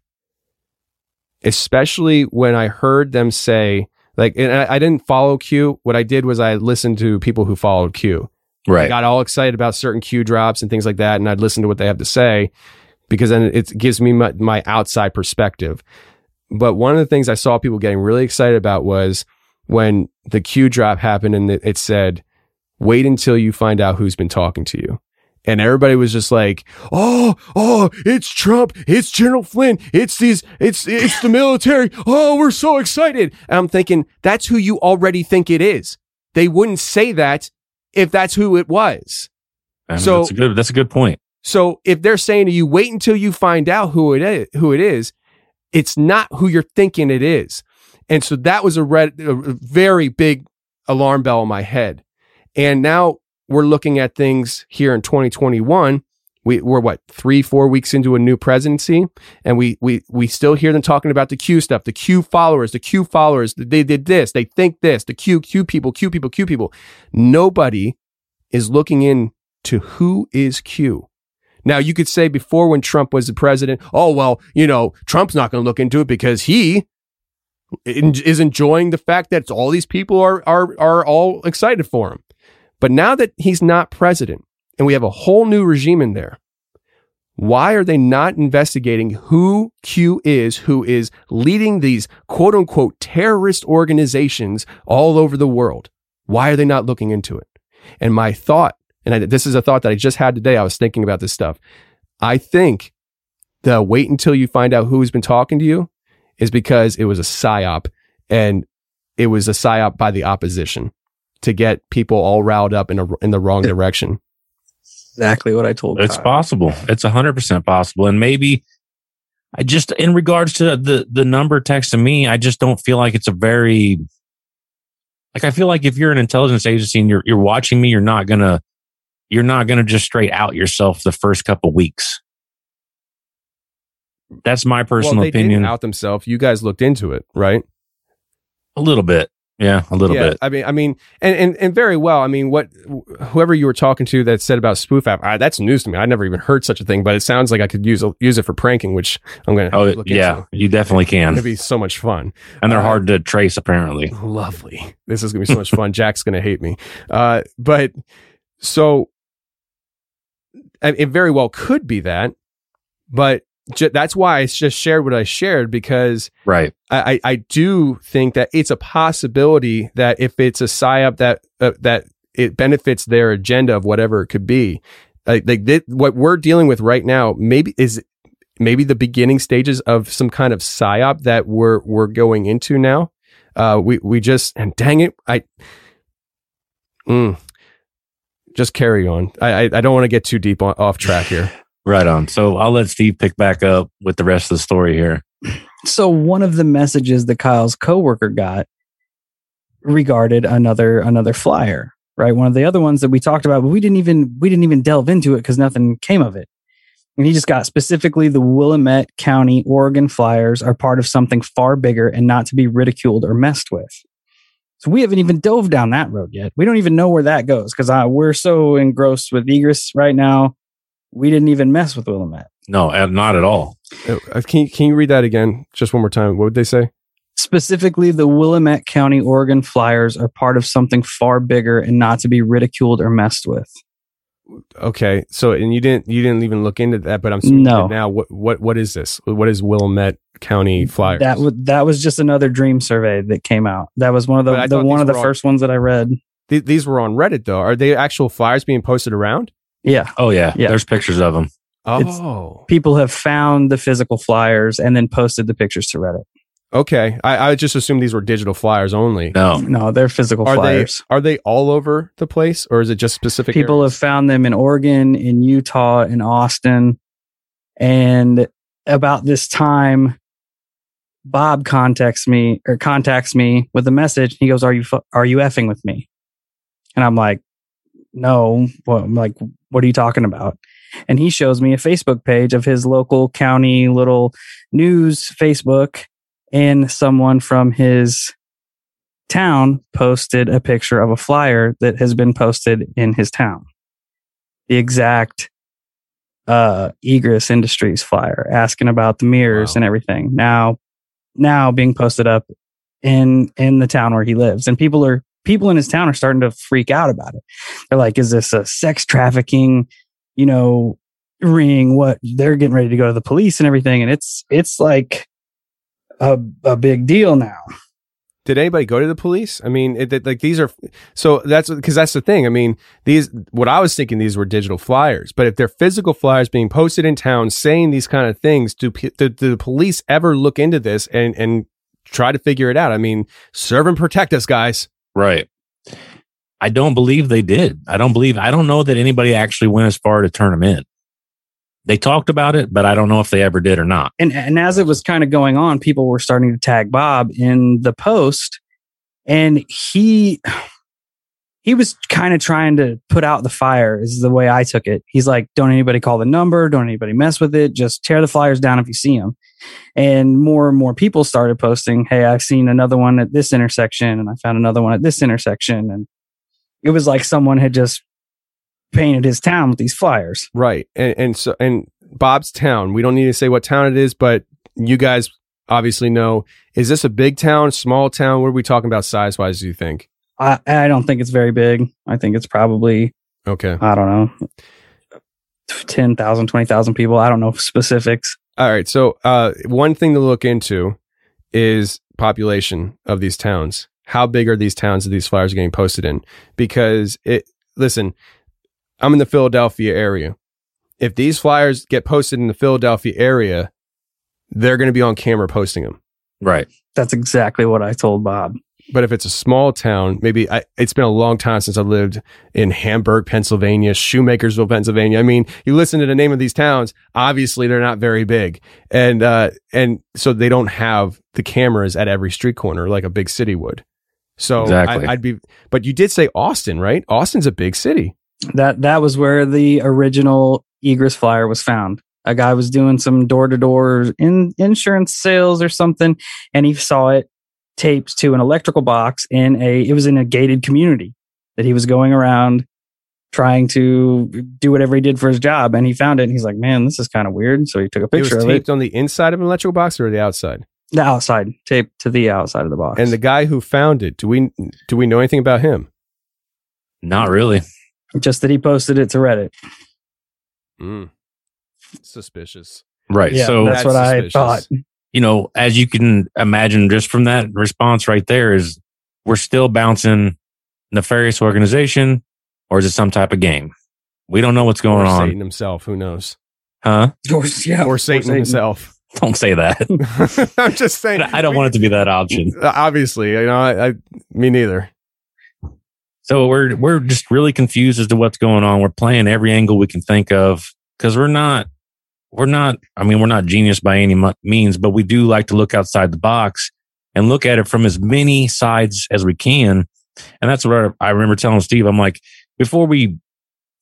especially when I heard them say, like, and I, I didn't follow Q. What I did was I listened to people who followed Q. I Right. got all excited about certain Q drops and things like that, and I'd listen to what they have to say because then it gives me my, my outside perspective. But one of the things I saw people getting really excited about was when the Q drop happened and it, it said, "Wait until you find out who's been talking to you." And everybody was just like, "Oh, oh, it's Trump, it's General Flynn, it's these, it's it's the military. Oh, we're so excited!" And I'm thinking that's who you already think it is. they wouldn't say that if that's who it was. I mean, So- that's a good. That's a good point. So if they're saying to you, wait until you find out who it is, who it is, it's not who you're thinking it is. And so that was a red, a very big alarm bell in my head. And now we're looking at things here in 2021. We, we're what three, four weeks into a new presidency, and we we we still hear them talking about the Q stuff, the Q followers, the Q followers. They did this, they think this, the Q Q people, Q people, Q people. Nobody is looking into who is Q. Now, you could say before when Trump was the president, oh, well, you know, Trump's not going to look into it because he is enjoying the fact that all these people are, are, are all excited for him. But now that he's not president and we have a whole new regime in there, why are they not investigating who Q is, who is leading these quote unquote terrorist organizations all over the world? Why are they not looking into it? And my thought, and I, this is a thought that I just had today, I was thinking about this stuff. I think the wait until you find out who's been talking to you is because it was a psyop and it was a psyop by the opposition to get people all riled up in a, in the wrong direction. Exactly what I told. You. It's Kyle. possible. It's hundred percent possible, and maybe I just, in regards to the the number text to me, I just don't feel like it's a very like I feel like if you're an intelligence agency and you're you're watching me, you're not gonna you're not gonna just straight out yourself the first couple weeks. That's my personal well, they opinion. Didn't out themselves. You guys looked into it, right? A little bit, yeah, a little yeah, bit. I mean, I mean, and, and and very well. I mean, what whoever you were talking to that said about spoof app, I, that's news to me. I never even heard such a thing, but it sounds like I could use use it for pranking, which I'm going to Oh yeah, into. you definitely can, It'd be so much fun. and they're Uh, hard to trace apparently. Lovely. This is gonna be so much fun. Jack's gonna hate me. Uh, but so it very well could be that, but that's why I just shared what I shared because Right. I, I, do think that it's a possibility that if it's a psyop that uh, that it benefits their agenda of whatever it could be, like, like thi- what we're dealing with right now, maybe is maybe the beginning stages of some kind of psyop that we're we're going into now. Uh, we we just and dang it, I. Mm, just carry on. I I, I don't want to get too deep on, off track here. Right on. So I'll let Steve pick back up with the rest of the story here. So one of the messages that Kyle's coworker got regarded another another flyer, right? One of the other ones that we talked about, but we didn't even we didn't even delve into it because nothing came of it. And he just got specifically the Willamette County, Oregon flyers are part of something far bigger and not to be ridiculed or messed with. So we haven't even dove down that road yet. We don't even know where that goes because we're so engrossed with Egress right now. We didn't even mess with Willamette. No, uh, not at all. Uh, can you, can you read that again just one more time? What would they say? Specifically, the Willamette County, Oregon Flyers are part of something far bigger and not to be ridiculed or messed with. Okay, so and you didn't you didn't even look into that, but I'm assuming No. now. What what what is this? What is Willamette County Flyers? That was that was just another dream survey that came out. That was one of the, the one of the were all- first ones that I read. Th- these were on Reddit though. Are they actual flyers being posted around? Yeah, Oh yeah, Yeah. there's pictures of them. Oh, people have found the physical flyers and then posted the pictures to Reddit. okay. I, I just assumed these were digital flyers only. No, No, they're physical Are flyers. they are they all over the place, or is it just specific? People areas? have found them in Oregon, in Utah, in Austin. And about this time, Bob contacts me or contacts me with a message. He goes, "Are you fu- are you effing with me?" And I'm like, "No." What, I'm like, "What are you talking about?" And he shows me a Facebook page of his local county little news Facebook, and someone from his town posted a picture of a flyer that has been posted in his town. The exact uh Egress Industries flyer asking about the mirrors Wow. and everything. Now now being posted up in in the town where he lives. And people are people in his town are starting to freak out about it. They're like, is this a sex trafficking, you know, ring? What they're getting ready to go to the police and everything. And it's it's like a a big deal now. Did anybody go to the police? I mean, it, it- like these are so that's because that's the thing. I mean, these what I was thinking these were digital flyers, but if they're physical flyers being posted in town saying these kind of things, do, do, do the police ever look into this and and try to figure it out? I mean, serve and protect us, guys. Right. I don't believe they did. I don't believe, I don't know that anybody actually went as far to turn them in. They talked about it, but I don't know if they ever did or not. And and as it was kind of going on, people were starting to tag Bob in the post, and he he was kind of trying to put out the fire. Is the way I took it. He's like, "Don't anybody call the number. Don't anybody mess with it. Just tear the flyers down if you see them." And more and more people started posting, "Hey, I've seen another one at this intersection, and I found another one at this intersection." And it was like someone had just painted his town with these flyers. Right. And and so and Bob's town. We don't need to say what town it is, but you guys obviously know. Is this a big town, small town? What are we talking about size wise? Do you think? I, I don't think it's very big. I think it's probably, Okay. I don't know, 10,000, 20,000 people. I don't know specifics. All right. So uh, one thing to look into is population of these towns. How big are these towns that these flyers are getting posted in? Because it. Listen, I'm in the Philadelphia area. If these flyers get posted in the Philadelphia area, they're going to be on camera posting them. Right. That's exactly what I told Bob. But if it's a small town, maybe I, it's been a long time since I lived in Hamburg, Pennsylvania, Shoemakersville, Pennsylvania. I mean, you listen to the name of these towns, obviously they're not very big. And, uh, and so they don't have the cameras at every street corner like a big city would. So Exactly. I, I'd be, but you did say Austin, right? Austin's a big city. That that was where the original Egress flyer was found. A guy was doing some door to door in insurance sales or something, and he saw it taped to an electrical box in a. It was in a gated community that he was going around trying to do whatever he did for his job, and he found it. and He's like, "Man, this is kind of weird." So he took a It was picture of taped it. on the inside of an electrical box or the outside. The outside, taped to the outside of the box. And the guy who found it, do we, do we know anything about him? Not really. Just that he posted it to Reddit. Mm. Suspicious. Right. Yeah, so that's what I thought. You know, as you can imagine just from that response right there is we're still bouncing nefarious organization or is it some type of game? We don't know what's going or on. Satan himself. Who knows? Huh? Or, yeah, Or Satan, himself. Don't say that. I'm just saying. I don't want it to be that option. Obviously, you know, I, I me neither. So we're we're just really confused as to what's going on. We're playing every angle we can think of because we're not we're not. I mean, we're not genius by any means, but we do like to look outside the box and look at it from as many sides as we can. And that's what I remember telling Steve. I'm like, before we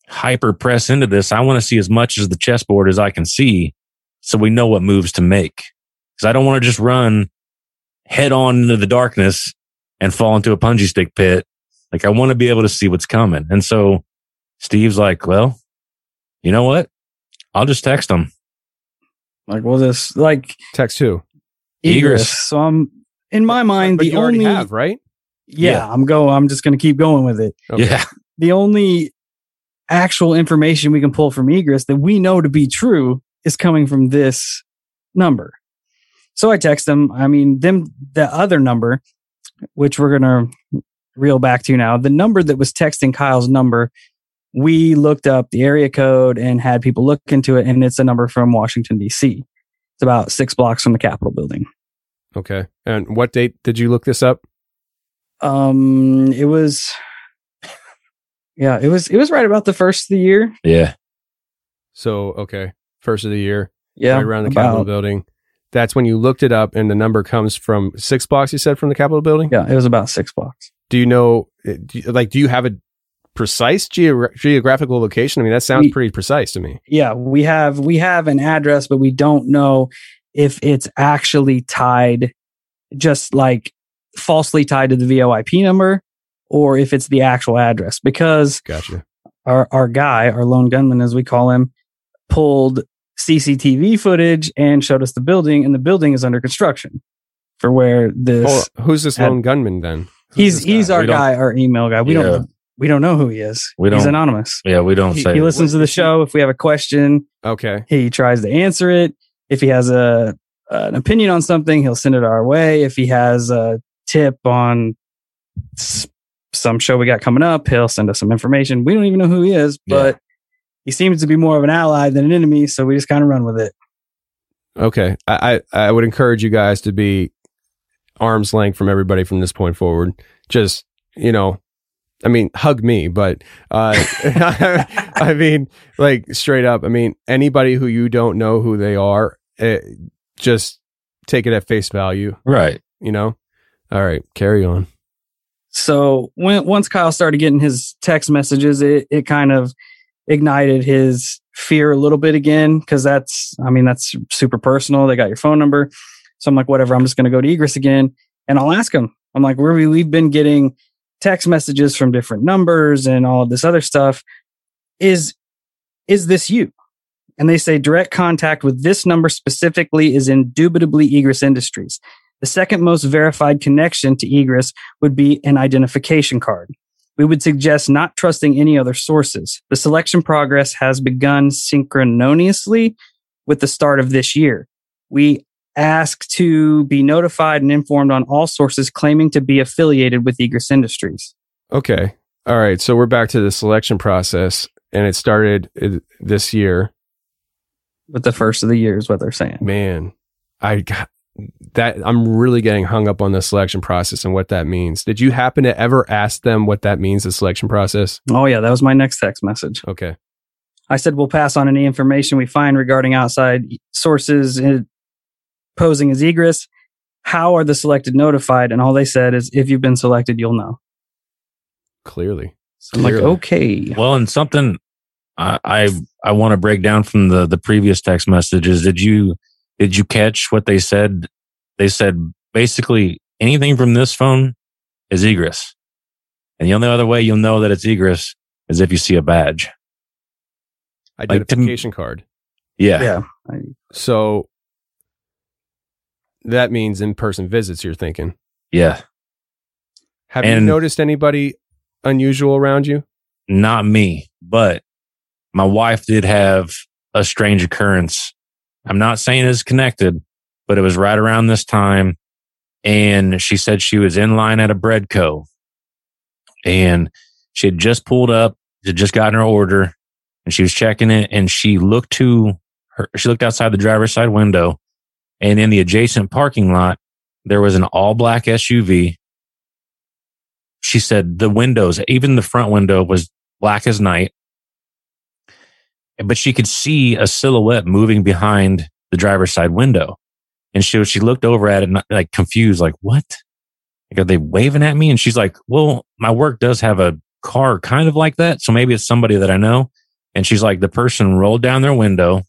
hyper press into this, I want to see as much as the chessboard as I can see, so we know what moves to make. Because I don't want to just run head on into the darkness and fall into a punji stick pit. Like I want to be able to see what's coming. And so Steve's like, well, you know what? I'll just text him. Like, well, this like Text who? egress. Egress. So I'm in my mind But the you only have, right? yeah, Yeah. I'm go. I'm just going to keep going with it. Okay. Yeah. The only actual information we can pull from egress that we know to be true is coming from this number. So I text them. I mean, them the other number, which we're gonna reel back to now. The number that was texting Kyle's number, we looked up the area code and had people look into it, and it's a number from Washington D.C. It's about six blocks from the Capitol building. Okay. And what date did you look this up? Um, it was, yeah, it was it was right about the first of the year. Yeah. So, okay. First of the year, Yeah, right around the about- Capitol building. That's when you looked it up and the number comes from six blocks, you said, from the Capitol building? Yeah, it was about six blocks. Do you know, uh, do you- like, do you have a precise geogra- geographical location? I mean, that sounds We- pretty precise to me. yeah we have we have an address but we don't know if it's actually tied just like falsely tied to the voip number or if it's the actual address because Gotcha. our our guy our lone gunman as we call him pulled cctv footage and showed us the building and the building is under construction for where this Oh, who's this had- lone gunman then? Who's he's this guy? he's our We guy our email guy we Yeah. don't we don't know who he is We don't- He's anonymous Yeah. We don't he, say. he listens to the show if we have a question Okay. he tries to answer it. If he has a an opinion on something, he'll send it our way. If he has a tip on s- some show we got coming up, he'll send us some information. We don't even know who he is, but he seems to be more of an ally than an enemy, so we just kind of run with it. Okay. I, I, I would encourage you guys to be arm's length from everybody from this point forward. Just, you know, I mean, hug me, but uh, I mean, like straight up. I mean, anybody who you don't know who they are, it, just take it at face value, Right. you know? All right, carry on. So when once Kyle started getting his text messages, it it kind of ignited his fear a little bit again because that's I mean that's super personal. They got your phone number, so I'm like, whatever. I'm just going to go to Egress again, and I'll ask him. I'm like, where we we've been getting text messages from different numbers and all of this other stuff. Is is this you? And they say direct contact with this number specifically is indubitably Egress Industries. The second most verified connection to Egress would be an identification card. We would suggest not trusting any other sources. The selection progress has begun synchronously with the start of this year. We ask to be notified and informed on all sources claiming to be affiliated with Egress Industries. Okay. All right. So we're back to the selection process, and it started uh, this year. With the first of the year is what they're saying. Man, I got that. I'm really getting hung up on the selection process and what that means. Did you happen to ever ask them what that means, the selection process? Oh, yeah, that was my next text message. Okay. I said we'll pass on any information we find regarding outside sources in- posing as egress. How are the selected notified? And all they said is, if you've been selected, you'll know. Clearly. So I'm like, okay. Well, and something I I, I want to break down from the the previous text messages. Did you did you catch what they said? They said basically anything from this phone is egress, and the only other way you'll know that it's egress is if you see a badge. Like, to Identification card. Yeah, Yeah. So that means in person visits, you're thinking. yeah. Have you noticed anybody unusual around you? Not me, but my wife did have a strange occurrence. I'm not saying it's connected, but it was right around this time. And she said she was in line at a bread co. And she had just pulled up, had just gotten her order, and she was checking it. And she looked to her, she looked outside the driver's side window. And in the adjacent parking lot, there was an all black SUV. She said the windows, even the front window was black as night. But she could see a silhouette moving behind the driver's side window. And she, she looked over at it like confused, like, what? Like, are they waving at me? And she's like, well, my work does have a car kind of like that. So maybe it's somebody that I know. And she's like, the person rolled down their window,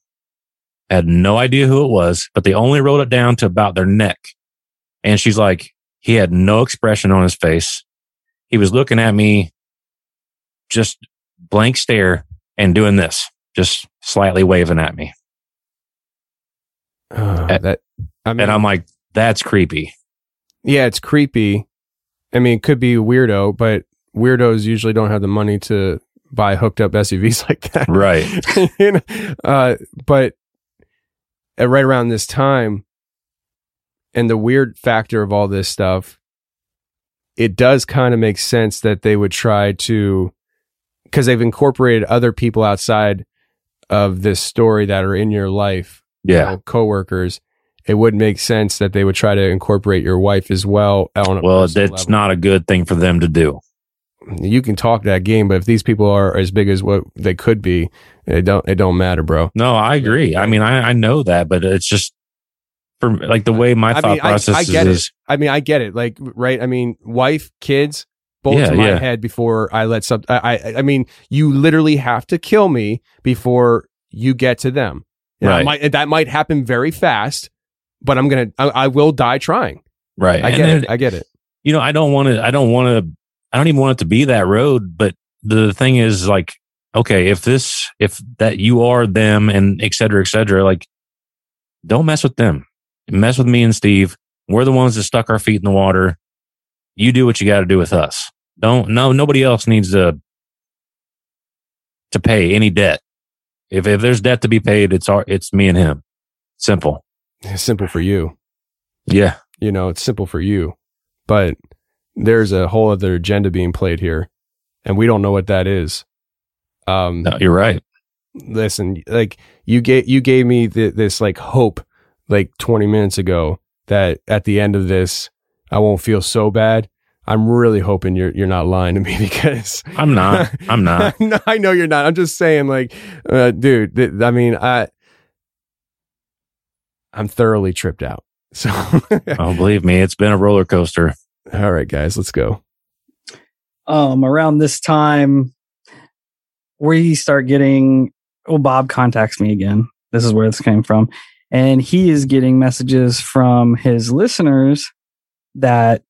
had no idea who it was, but they only rolled it down to about their neck. And she's like, he had no expression on his face. He was looking at me, just blank stare and doing this, just slightly waving at me. Uh, that I mean, and I'm like, that's creepy. yeah, it's creepy. I mean, it could be weirdo, but weirdos usually don't have the money to buy hooked up SUVs like that. Right. You know? uh, but at right around this time, and the weird factor of all this stuff, it does kind of make sense that they would try to, because they've incorporated other people outside of this story that are in your life, you Yeah. know, coworkers. It would make sense that they would try to incorporate your wife as well. On a Well, that's level. not a good thing for them to do. You can talk that game, but if these people are as big as what they could be, it don't it don't matter, bro. No, I agree. I mean, I, I know that, but it's just for like the way my I thought mean, process I get is. it. I mean, I get it. Like, right? I mean, wife, kids, both Yeah, to my yeah. head before I let some. I, I, I mean, you literally have to kill me before you get to them. I Right. might, that might happen very fast, but I'm gonna. I, I will die trying. Right. I And get it. I get it. you know, I don't want to, I don't want to, I don't even want it to be that road. But the thing is like, okay, if this, if that you are them and et cetera, et cetera, like don't mess with them. Mess with me and Steve. We're the ones that stuck our feet in the water. You do what you got to do with us. Don't, no, nobody else needs to, to pay any debt. If, if there's debt to be paid, it's our, it's me and him. Simple. It's simple for you. Yeah. You know, it's simple for you, but there's a whole other agenda being played here, and we don't know what that is. Um, No, you're right. listen, like you gave you gave me th- this like hope like 20 minutes ago that at the end of this I won't feel so bad. I'm really hoping you're you're not lying to me because I'm not. I'm not. no, I know you're not. I'm just saying, like, uh, dude. Th- I mean, I I'm thoroughly tripped out. So, oh, believe me, it's been a roller coaster. All right, guys, let's go. Um, around this time, we start getting. Well, Bob contacts me again. This is where this came from, and he is getting messages from his listeners that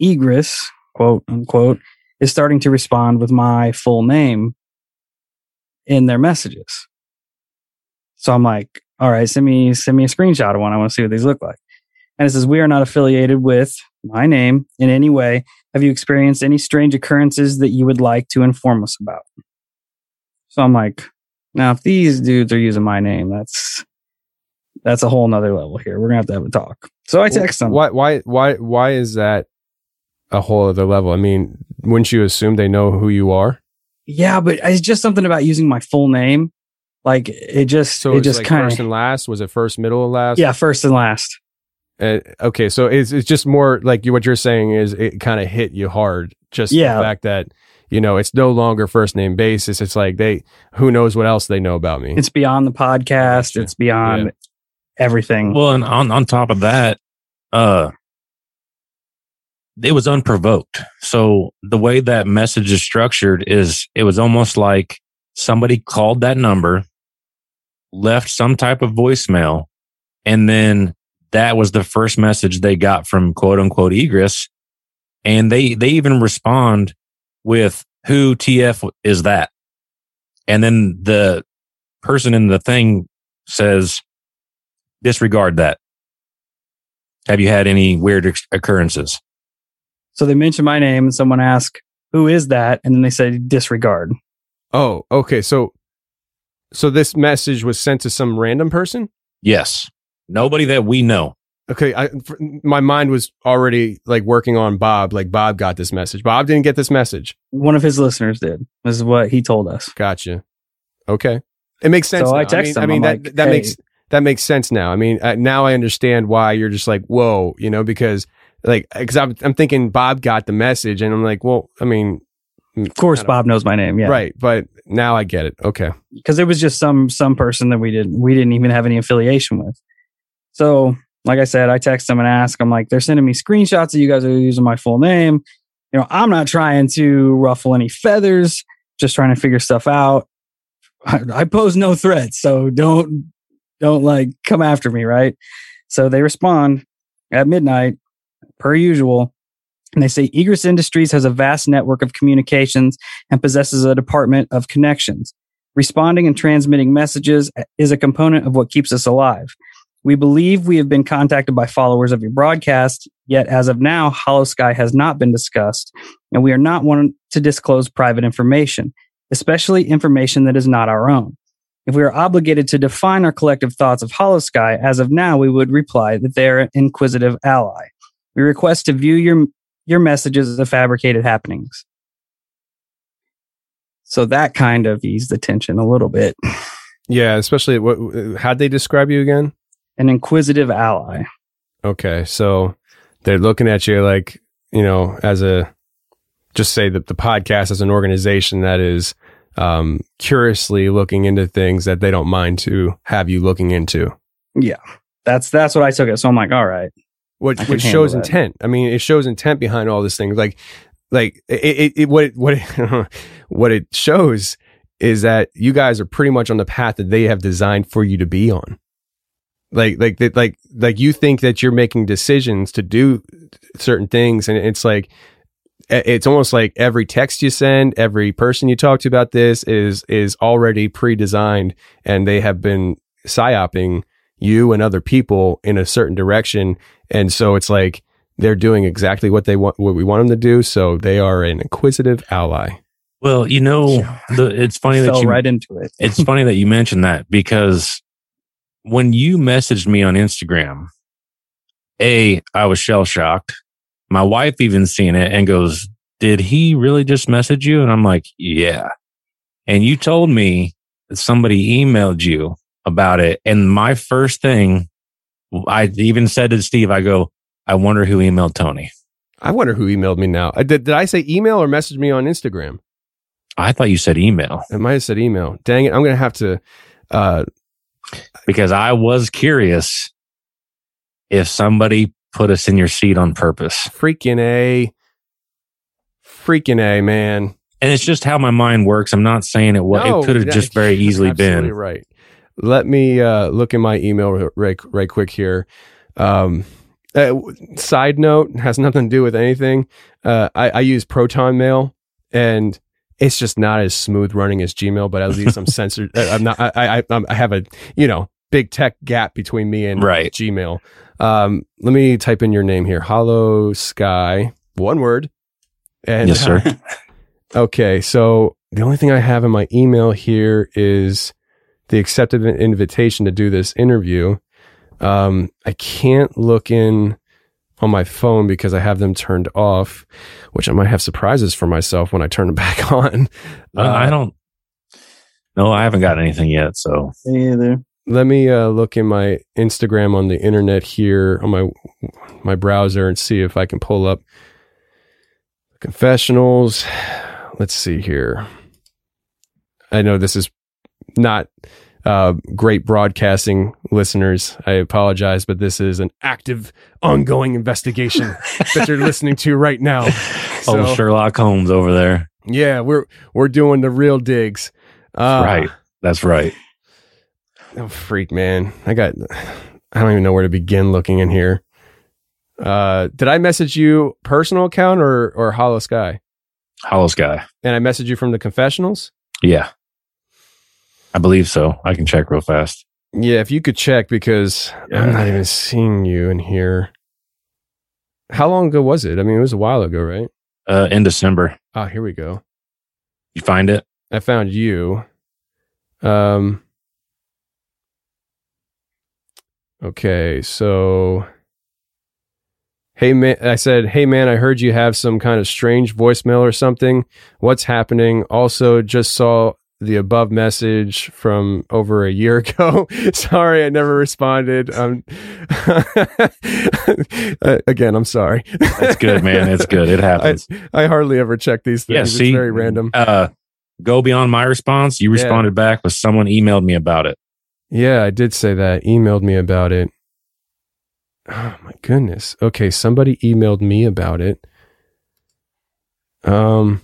Egress, quote unquote, is starting to respond with my full name in their messages. So I'm like, all right, send me send me a screenshot of one. I want to see what these look like. And it says, We are not affiliated with my name in any way. Have you experienced any strange occurrences that you would like to inform us about? So I'm like, now if these dudes are using my name, that's that's a whole nother level here. We're gonna have to have a talk. So I text them. Why why why why is that a whole other level? I mean, wouldn't you assume they know who you are? Yeah, but it's just something about using my full name. Like it just So it just like kind first and last. Was it first, middle, and last? yeah, first and last. Uh, okay, so it's it's just more like you, what you're saying is it kind of hit you hard. Just Yeah. the fact that you know it's no longer first name basis. It's like they who knows what else they know about me. It's beyond the podcast. It's beyond Yeah. everything. Well, and on on top of that, uh, it was unprovoked. So the way that message is structured is it was almost like somebody called that number, left some type of voicemail, and then that was the first message they got from quote unquote egress. And they, they even respond with who TF is that? And then the person in the thing says, disregard that. Have you had any weird ex- occurrences? So they mention my name and someone asks, who is that? And then they say disregard. Oh, okay. So so this message was sent to some random person. Yes. Nobody that we know. Okay, I, f- my mind was already like working on Bob. Like Bob got this message. Bob didn't get this message. One of his listeners did. This is what he told us. Gotcha. Okay, it makes sense. So I text I him, mean, I I'm mean that like, that "Hey." makes that makes sense now. I mean, uh, now I understand why you're just like, whoa, you know, because like because I'm I'm thinking Bob got the message, and I'm like, well, I mean, Of course, Bob knows my name. Yeah. right, but now I get it. Okay, Because it was just some some person that we didn't we didn't even have any affiliation with. So, like I said, I text them and ask. I'm like, they're sending me screenshots of you guys are using my full name. You know, I'm not trying to ruffle any feathers. Just trying to figure stuff out. I, I pose no threats, so don't don't like come after me, right? So they respond at midnight, per usual. And they say Egress Industries has a vast network of communications and possesses a department of connections. Responding and transmitting messages is a component of what keeps us alive. We believe we have been contacted by followers of your broadcast, yet as of now, Holosky has not been discussed, and we are not wanting to disclose private information, especially information that is not our own. If we are obligated to define our collective thoughts of Holosky, as of now, we would reply that they are an inquisitive ally. We request to view your your messages as fabricated happenings. So that kind of eased the tension a little bit. yeah, especially what how'd they describe you again? An inquisitive ally. Okay, so they're looking at you like you know as a just say that the podcast as an organization that is um, curiously looking into things that they don't mind to have you looking into. Yeah. That's that's what I took it. So I'm like, all right. What which shows that. intent. I mean, it shows intent behind all these things. Like like it, it, it what it, what it, what it shows is that you guys are pretty much on the path that they have designed for you to be on. Like like that like like you think that you're making decisions to do certain things and it's like it's almost like every text you send, every person you talk to about this is is already pre-designed and they have been psyoping you and other people in a certain direction and so it's like they're doing exactly what they want what we want them to do so they are an inquisitive ally. Well, you know, the, it's funny that Fell you right into it. it's funny that you mentioned that because when you messaged me on Instagram, A, I was shell shocked. My wife even seen it and goes, Did he really just message you? And I'm like, Yeah. And you told me that somebody emailed you about it. And my first thing, I even said to Steve, I go, I wonder who emailed Tony. I wonder who emailed me now. Uh, Did, did I say email or message me on Instagram? I thought you said email. It might have said email. Dang it. I'm going to have to. Uh, because I was curious if somebody put us in your seat on purpose. Freaking A. Freaking A, man. And it's just how my mind works. I'm not saying it was. No, it could have just very easily been. right. Let me uh, look in my email right, right quick here. Um, uh, side note has nothing to do with anything. Uh, I, I use Proton Mail, and it's just not as smooth running as Gmail. But at least I'm censored. uh, I'm not. I, I I'm- I have a you know big tech gap between me and Right. Gmail. Um, let me type in your name here. Holosky, one word. And Yes, sir. Okay, so the only thing I have in my email here is the accepted invitation to do this interview. Um, I can't look in on my phone because I have them turned off, which I might have surprises for myself when I turn them back on. Uh, I don't. No, I haven't got anything yet. So either. Let me uh, look in my Instagram on the internet here on my my browser and see if I can pull up confessionals. Let's see here. I know this is not uh, great broadcasting, listeners. I apologize, but this is an active, ongoing investigation that you're listening to right now. old So, Sherlock Holmes over there. yeah, we're we're doing the real digs. Uh, right. That's right. Oh, freak, man. I got, I don't even know where to begin looking in here. Uh, did I message you personal account or, or Holosky? Hollow Sky. And I messaged you from the confessionals? Yeah. I believe so. I can check real fast. Yeah, if you could check because I'm not even seeing you in here. How long ago was it? I mean, it was a while ago, right? Uh, in December. Oh, here we go. You find it? I found you. Um. Okay, so. Hey man, I said, hey man, I heard you have some kind of strange voicemail or something. What's happening? Also, just saw the above message from over a year ago. sorry, I never responded. Um, again, I'm sorry. That's good, man. It's good. It happens. I, I hardly ever check these things. Yeah, it's see, very random. Uh, go beyond my response. You Yeah. responded back with someone emailed me about it. Yeah, I did say that. Emailed me about it. Oh my goodness. Okay, somebody emailed me about it. Um,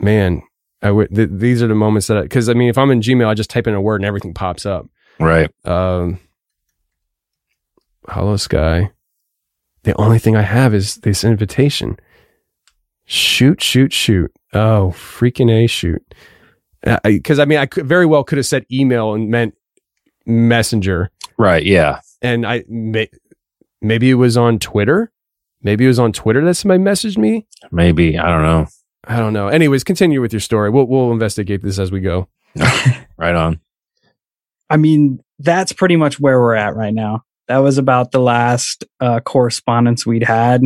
man, I would. Th- these are the moments that because I, mean, if I'm in Gmail, I just type in a word and everything pops up. Right. Um, Holosky. The only thing I have is this invitation. Shoot, shoot, shoot. Oh, freaking a shoot. Because I mean, I could very well could have said email and meant messenger, Right. Yeah. and I may, maybe it was on Twitter. Maybe it was on Twitter that somebody messaged me. Maybe. I don't know. I don't know. Anyways, continue with your story. We'll we'll investigate this as we go. Right on. I mean, that's pretty much where we're at right now. That was about the last uh, correspondence we'd had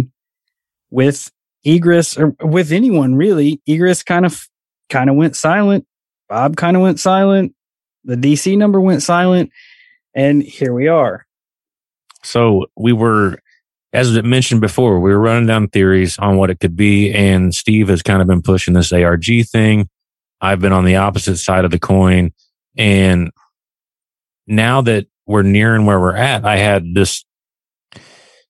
with Egress or with anyone really. Egress kind of kind of went silent. Bob kind of went silent. The DC number went silent, and here we are. So we were, as I mentioned before, we were running down theories on what it could be. And Steve has kind of been pushing this ARG thing. I've been on the opposite side of the coin. And now that we're nearing where we're at, I had this,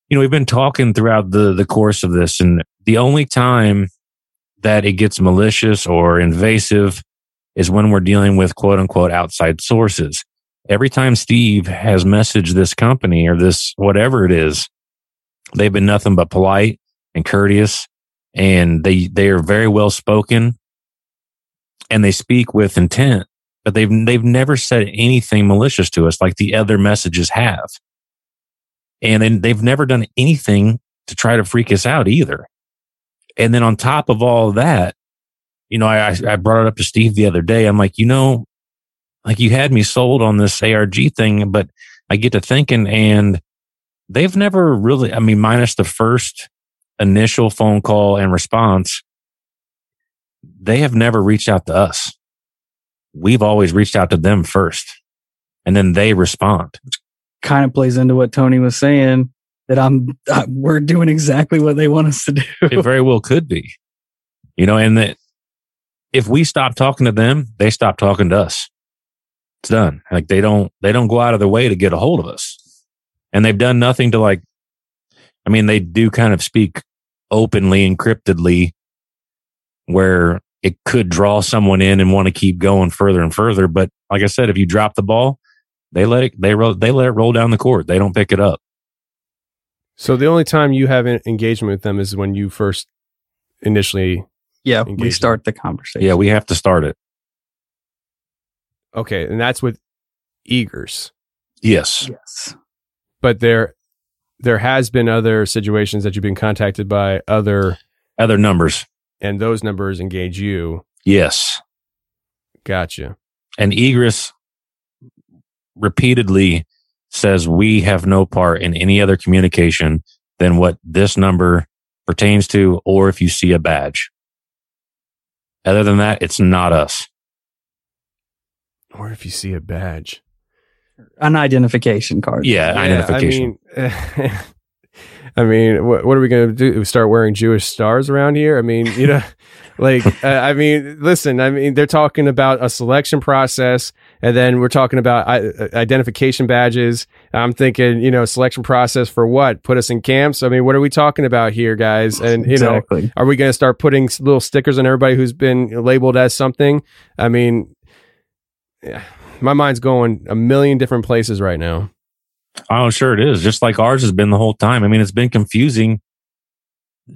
you know, we've been talking throughout the, the course of this. And the only time that it gets malicious or invasive is when we're dealing with quote unquote outside sources. Every time Steve has messaged this company or this whatever it is, they've been nothing but polite and courteous and they, they are very well spoken and they speak with intent, but they've, they've never said anything malicious to us like the other messages have. And then they've never done anything to try to freak us out either. And then on top of all of that, you know, I, I brought it up to Steve the other day. I'm like, you know, like you had me sold on this ARG thing, but I get to thinking and they've never really, I mean, minus the first initial phone call and response, they have never reached out to us. We've always reached out to them first and then they respond. Kind of plays into what Tony was saying. that I'm uh, we're doing exactly what they want us to do. it very well could be. You know, and that if we stop talking to them, they stop talking to us. It's done. Like they don't they don't go out of their way to get a hold of us. And they've done nothing to like I mean, they do kind of speak openly, encryptedly, where it could draw someone in and want to keep going further and further. But like I said, if you drop the ball, they let it they roll they let it roll down the court. They don't pick it up. So the only time you have an engagement with them is when you first initially. Yeah, we engage start the conversation. Yeah, we have to start it. Okay, and that's with Eagers. Yes. Yes. But there, there has been other situations that you've been contacted by other other numbers, and those numbers engage you. Yes. Gotcha. And Egress repeatedly says we have no part in any other communication than what this number pertains to, or if you see a badge. Other than that, it's not us. Or if you see a badge. An identification card. Yeah, identification. I mean, I mean, what, what are we going to do? Start wearing Jewish stars around here? I mean, you know, like, uh, I mean, listen, I mean, they're talking about a selection process, and then we're talking about I- identification badges. I'm thinking, you know, selection process for what? Put us in camps? I mean, what are we talking about here, guys? And you Exactly. know, are we going to start putting little stickers on everybody who's been labeled as something? I mean, yeah, my mind's going a million different places right now. Oh, sure it is. Just like ours has been the whole time. I mean, it's been confusing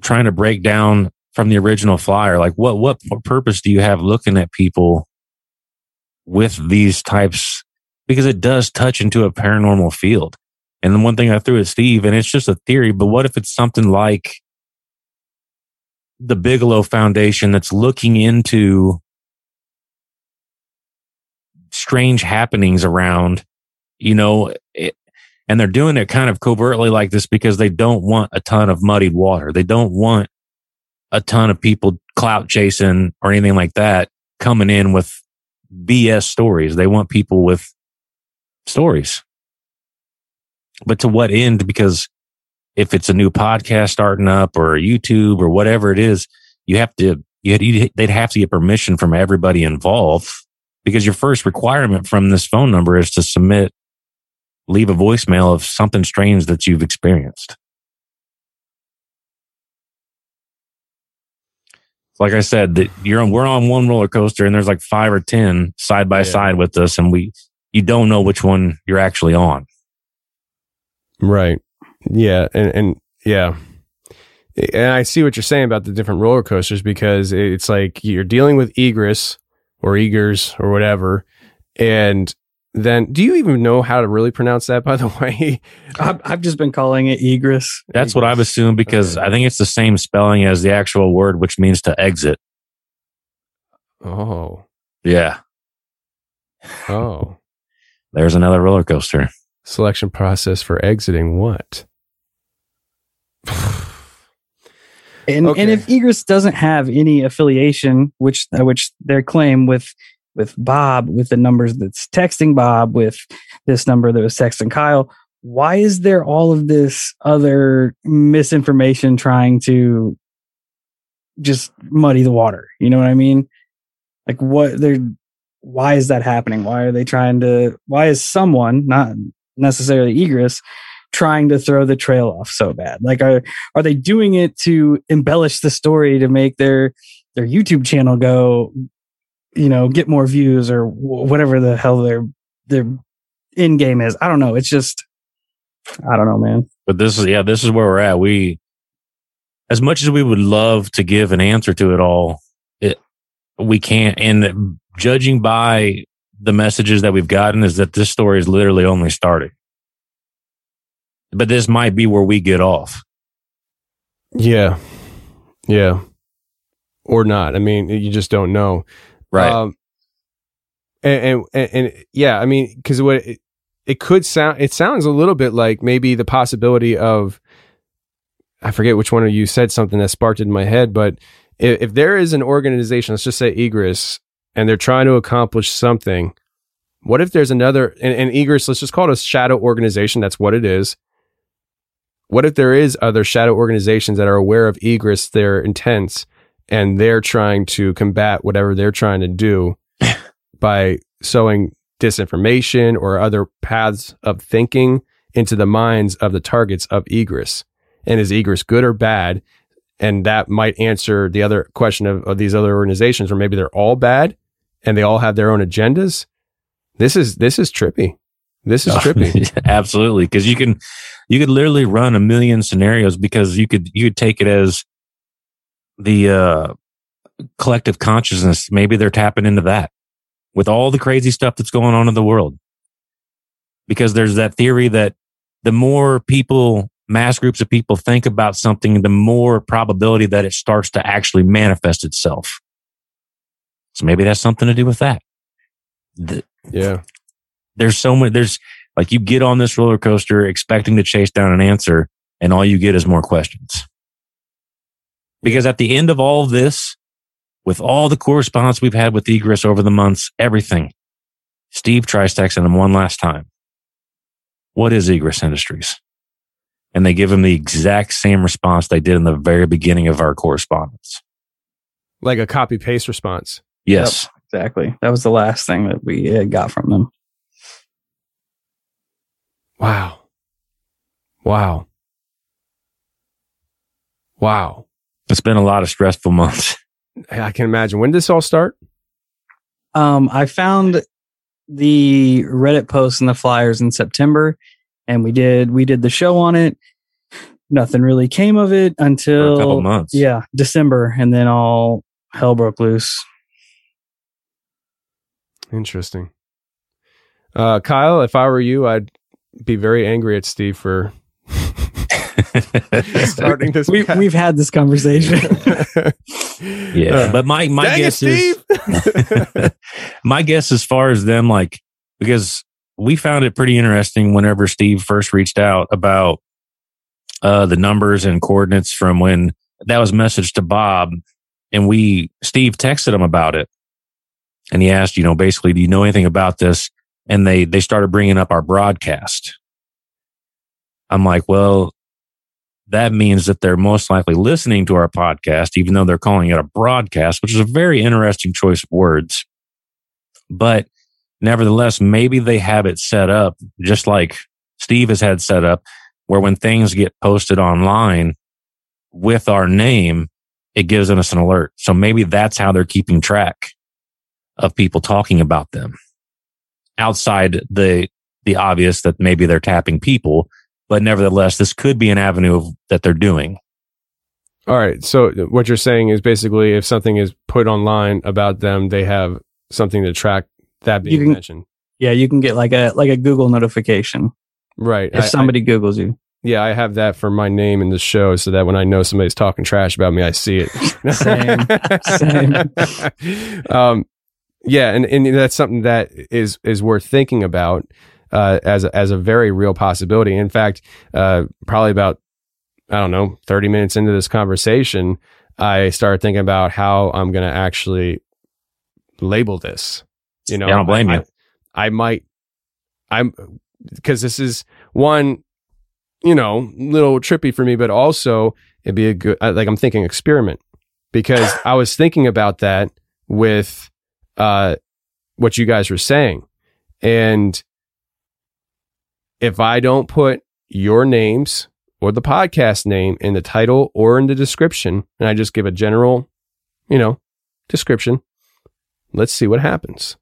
trying to break down from the original flyer. Like what, what purpose do you have looking at people with these types? Because it does touch into a paranormal field. And the one thing I threw at Steve, and it's just a theory, but what if it's something like the Bigelow Foundation that's looking into strange happenings around, you know, it, and they're doing it kind of covertly like this because they don't want a ton of muddied water. They don't want a ton of people clout chasing or anything like that coming in with BS stories. They want people with stories. But to what end? Because if it's a new podcast starting up or YouTube or whatever it is, you have to, you, you, they'd have to get permission from everybody involved because your first requirement from this phone number is to submit, leave a voicemail of something strange that you've experienced. Like I said, that you're on, we're on one roller coaster and there's like five or 10 side by Yeah. side with us and we, you don't know which one you're actually on. Right. Yeah. And, and yeah. And I see what you're saying about the different roller coasters because it's like you're dealing with egress or egers or whatever. And then do you even know how to really pronounce that, by the way? I've, I've just been calling it egress. That's what I've assumed because I think it's the same spelling as the actual word, which means to exit. Oh. Yeah. Oh. There's another roller coaster. Selection process for exiting what? And and if Egress doesn't have any affiliation, which uh, which their claim with with Bob, with the numbers that's texting Bob, with this number that was texting Kyle, why is there all of this other misinformation trying to just muddy the water? You know what I mean? Like what they're why is that happening? Why are they trying to why is someone, not necessarily Egress, trying to throw the trail off so bad? Like are are they doing it to embellish the story to make their their YouTube channel go, you know, get more views or whatever the hell their their in game is? I don't know. It's just I don't know, man. But this is, yeah, this is where we're at. We, as much as we would love to give an answer to it all, it, we can't. And judging by the messages that we've gotten is that this story is literally only starting. But this might be where we get off. Yeah. Yeah. Or not. I mean, you just don't know. Right. Um, and, and, and, yeah, I mean, cause what it, it could sound, it sounds a little bit like maybe the possibility of, I forget which one of you said something that sparked it in my head, but if, if there is an organization, let's just say Egress, and they're trying to accomplish something, what if there's another, and, and Egress, let's just call it a shadow organization. That's what it is. What if there is other shadow organizations that are aware of egress, their intents, and they're trying to combat whatever they're trying to do by sowing disinformation or other paths of thinking into the minds of the targets of egress. And is egress good or bad? And that might answer the other question of, of these other organizations, or maybe they're all bad and they all have their own agendas. This is this is trippy. This is oh, trippy. Absolutely, because you can you could literally run a million scenarios because you could you could take it as the uh, collective consciousness. Maybe they're tapping into that with all the crazy stuff that's going on in the world. Because there's that theory that the more people, mass groups of people think about something, the more probability that it starts to actually manifest itself. So maybe that's something to do with that. The, yeah. There's so much, there's like you get on this roller coaster expecting to chase down an answer and all you get is more questions. Because at the end of all this, with all the correspondence we've had with Egress over the months, everything, Steve tries texting him one last time. What is Egress Industries? And they give him the exact same response they did in the very beginning of our correspondence. Like a copy paste response. Yes. Yep, exactly. That was the last thing that we uh, got from them. Wow. Wow. Wow. It's been a lot of stressful months. I can imagine. When did this all start? Um, I found the Reddit posts and the flyers in September, and we did we did the show on it. Nothing really came of it until For a couple months. Yeah, December, and then all hell broke loose. Interesting. Uh, Kyle, if I were you, I'd be very angry at Steve for starting this. We, we've had this conversation. Yeah, Uh, but my my dang it, guess is my guess as far as them like because we found it pretty interesting whenever Steve first reached out about uh the numbers and coordinates from when that was messaged to Bob and we Steve texted him about it and he asked you know basically do you know anything about this and they they started bringing up our broadcast I'm like well that means that they're most likely listening to our podcast, even though they're calling it a broadcast, which is a very interesting choice of words. But nevertheless, maybe they have it set up just like Steve has had set up where when things get posted online with our name, it gives us an alert. So maybe that's how they're keeping track of people talking about them outside the, the obvious that maybe they're tapping people but nevertheless, this could be an avenue of, that they're doing. All right. So what you're saying is basically if something is put online about them, they have something to track that being You can- mentioned. yeah, you can get like a like a Google notification Right. if I- somebody Googles you. Yeah, I have that for my name in the show so that when I know somebody's talking trash about me, I see it. Same. Same. um, yeah, and, and that's something that is is worth thinking about uh, as a, as a very real possibility. In fact, uh, probably about I don't know, thirty minutes into this conversation, I started thinking about how I'm going to actually label this. You know, Yeah, I don't blame I, you. I might, I'm because this is one, you know, little trippy for me, but also it'd be a good, like I'm thinking experiment because I was thinking about that with uh, what you guys were saying. And if I don't put your names or the podcast name in the title or in the description, and I just give a general, you know, description, let's see what happens.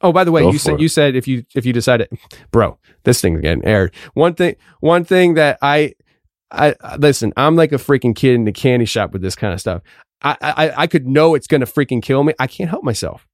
Oh, by the way, Go you said it. you said if you if you decided, bro, this thing's getting aired. One thing, one thing that I, I I- listen. I'm like a freaking kid in the candy shop with this kind of stuff. I I, I could know it's gonna freaking kill me. I can't help myself.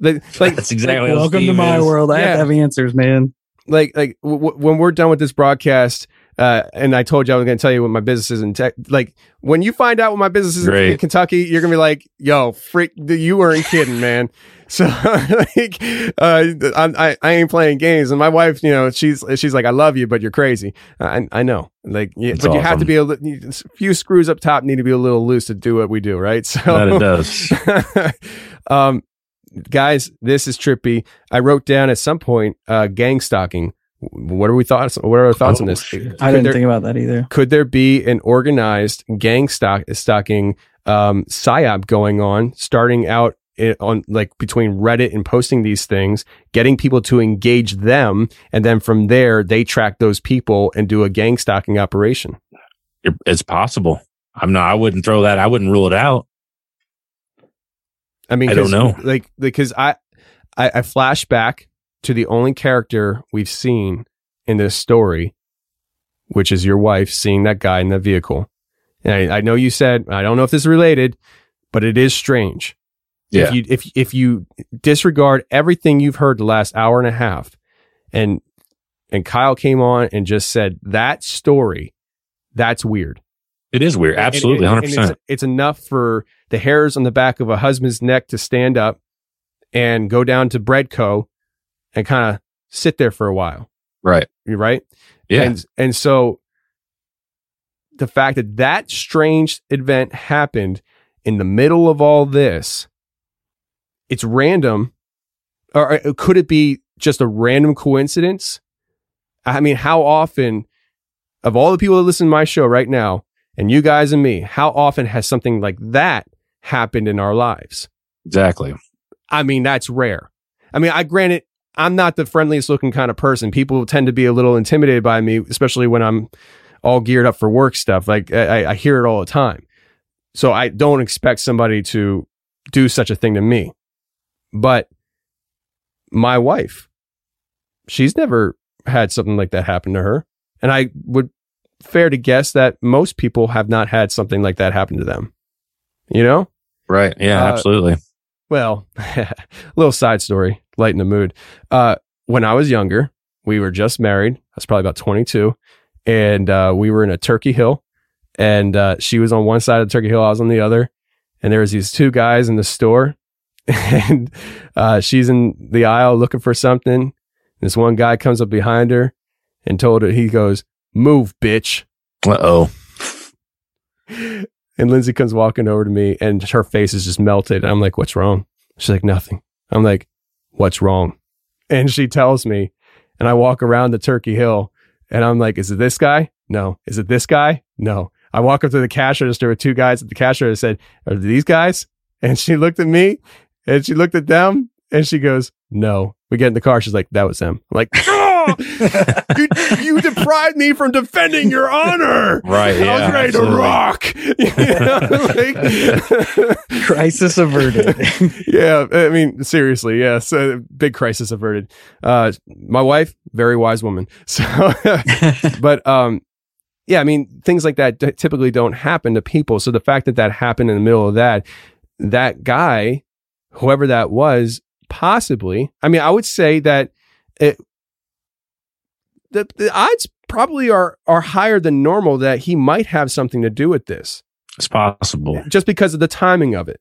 Like, like That's exactly how Welcome to my is. world. I have Yeah. to have answers, man. like like w- w- when we're done with this broadcast uh, and I told you I was going to tell you what my business is in tech. Like when you find out what my business is in Kentucky, you're going to be like, "Yo, freak, you weren't kidding, man." So like, uh, I'm, I I ain't playing games, and my wife, you know, she's she's like, "I love you, but you're crazy." I I know, like, yeah, That's but you have to be a, li- a few screws up top need to be a little loose to do what we do, right? So That it does. um, guys, this is trippy. I wrote down at some point, uh, gang stalking What are we thoughts? What are our thoughts on this? I Could didn't there- think about that either. Could there be an organized gang stock stalking um, psyop going on, starting out i- on like between Reddit and posting these things, getting people to engage them, and then from there they track those people and do a gang stalking operation? It's possible. I'm not. I wouldn't throw that. I wouldn't rule it out. I mean, I don't know. Like, because I, I, I flash back to the only character we've seen in this story, which is your wife seeing that guy in that vehicle. And I, I know you said I don't know if this is related, but it is strange. Yeah. If you if if you disregard everything you've heard the last hour and a half, and and Kyle came on and just said that story, that's weird. It is weird. Absolutely, hundred percent. It's, it's enough for the hairs on the back of a husband's neck to stand up and go down to Breadco and kind of sit there for a while. Right. You're right. Yeah. And and so the fact that that strange event happened in the middle of all this, it's random, or uh, could it be just a random coincidence? I mean, how often of all the people that listen to my show right now, and you guys and me, how often has something like that happened in our lives? Exactly. I mean, that's rare. I mean, I granted, I'm not the friendliest looking kind of person. People tend to be a little intimidated by me, especially when I'm all geared up for work stuff. Like I, I hear it all the time. So I don't expect somebody to do such a thing to me. But my wife, she's never had something like that happen to her. And I would fair to guess that most people have not had something like that happen to them. You know? Right. Yeah. Uh, absolutely. Well, little side story, lighten the mood. Uh, when I was younger, we were just married. I was probably about 22, and uh, we were in a Turkey Hill, and uh, she was on one side of the Turkey Hill, I was on the other, and there was these two guys in the store, and uh, she's in the aisle looking for something. This one guy comes up behind her and told her, he goes, "Move, bitch." Uh oh. And Lindsay comes walking over to me and her face is just melted. I'm like, what's wrong? She's like, nothing. I'm like, what's wrong? And she tells me, and I walk around the Turkey Hill and I'm like, is it this guy? No. Is it this guy? No. I walk up to the cash register with two guys at the cash register said, are these guys? And she looked at me and she looked at them and she goes, no. We get in the car. She's like, that was them. I'm like, "Oh, you, you deprived me from defending your honor. Right, I was ready absolutely. to rock. You know, like- Crisis averted. yeah, I mean, seriously, yes, uh, big crisis averted. Uh, my wife, very wise woman. So, but um, yeah, I mean, things like that t- typically don't happen to people. So the fact that that happened in the middle of that, that guy, whoever that was, possibly. I mean, I would say that it, the the odds probably are are higher than normal that he might have something to do with this, It's possible. just because of the timing of it.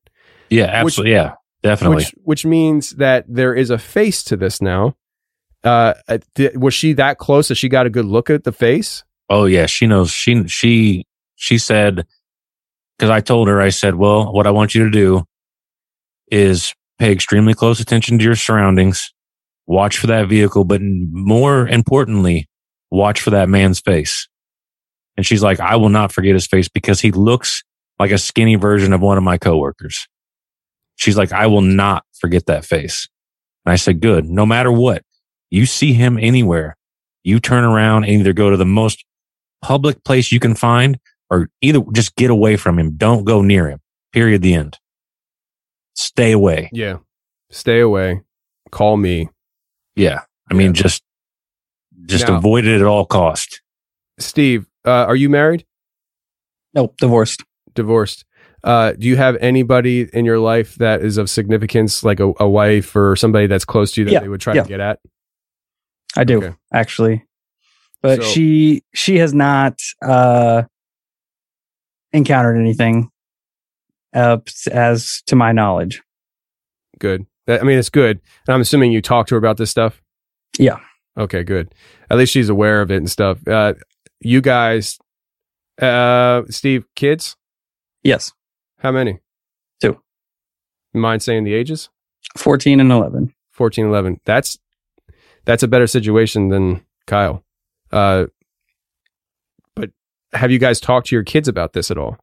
Yeah. Which- Absolutely. yeah. Definitely. Which which means that there is a face to this now. Uh, uh, di- was she that close that she got a good look at the face? Oh yeah, she knows. She she she said because I told her I said, well, what I want you to do is pay extremely close attention to your surroundings, watch for that vehicle, but more importantly, watch for that man's face. And she's like, I will not forget his face because he looks like a skinny version of one of my coworkers. She's like, I will not forget that face. And I said, good. No matter what, you see him anywhere, you turn around and either go to the most public place you can find or either just get away from him. Don't go near him. Period. The end. Stay away. Yeah. Stay away. Call me. Yeah. I mean, just, just Now- avoid it at all cost. Steve, uh, are you married? Nope, divorced. Divorced. Uh, do you have anybody in your life that is of significance, like a, a wife or somebody that's close to you that Yeah, they would try yeah. to get at? I do Okay. actually, but So- she she has not uh encountered anything uh, as to my knowledge. Good. That- I mean, it's good. And I'm assuming you talked to her about this stuff. Yeah. Okay, good. At least she's aware of it and stuff. Uh, you guys, uh, Steve, kids? Yes, How many? Two. You mind saying the ages? fourteen and eleven. 14, 11. That's, that's a better situation than Kyle. Uh, but have you guys talked to your kids about this at all?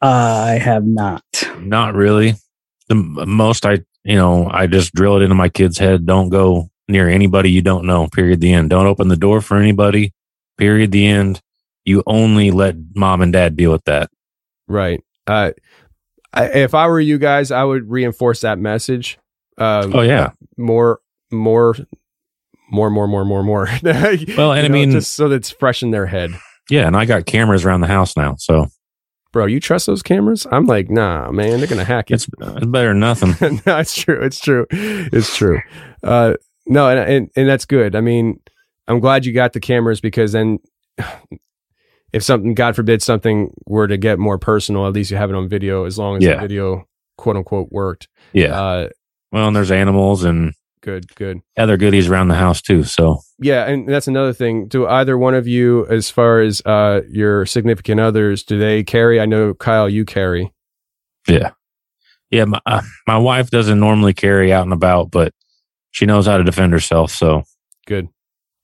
I have not. Not really. The most I, you know, I just drill it into my kid's head. Don't go near anybody you don't know. Period. The end. Don't open the door for anybody. Period. The end. You only let mom and dad deal with that. Right. Uh, I, if I were you guys, I would reinforce that message. Um, Oh, yeah. more, more, more, more, more, more, more. Well, and I mean- just so that's fresh in their head. Yeah, and I got cameras around the house now, so Bro, you trust those cameras? I'm like, nah, man, they're gonna hack it. it's, it's better than nothing. no, it's true. It's true. It's true. Uh, no, and, and and that's good. I mean, I'm glad you got the cameras because then, if something, God forbid, something were to get more personal, at least you have it on video. As long as Yeah. the video, quote unquote, worked. Yeah. Uh, well, and there's animals and good. Good. other goodies around the house too. So Yeah, and that's another thing. Do either one of you, as far as uh, your significant others, do they carry? I know Kyle, you carry. yeah, yeah. My, uh, my wife doesn't normally carry out and about, but she knows how to defend herself. So Good,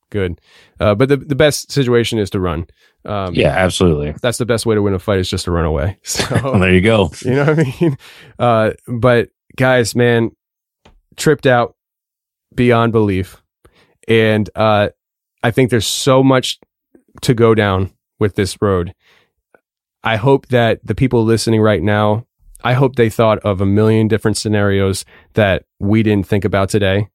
good. Uh, but the the best situation is to run. Um, yeah, absolutely. that's the best way to win a fight is just to run away. So Well, there you go. you know what I mean? Uh, but guys, man, tripped out beyond belief, and uh, I think there's so much to go down with this road. I hope that the people listening right now, I hope they thought of a million different scenarios that we didn't think about today,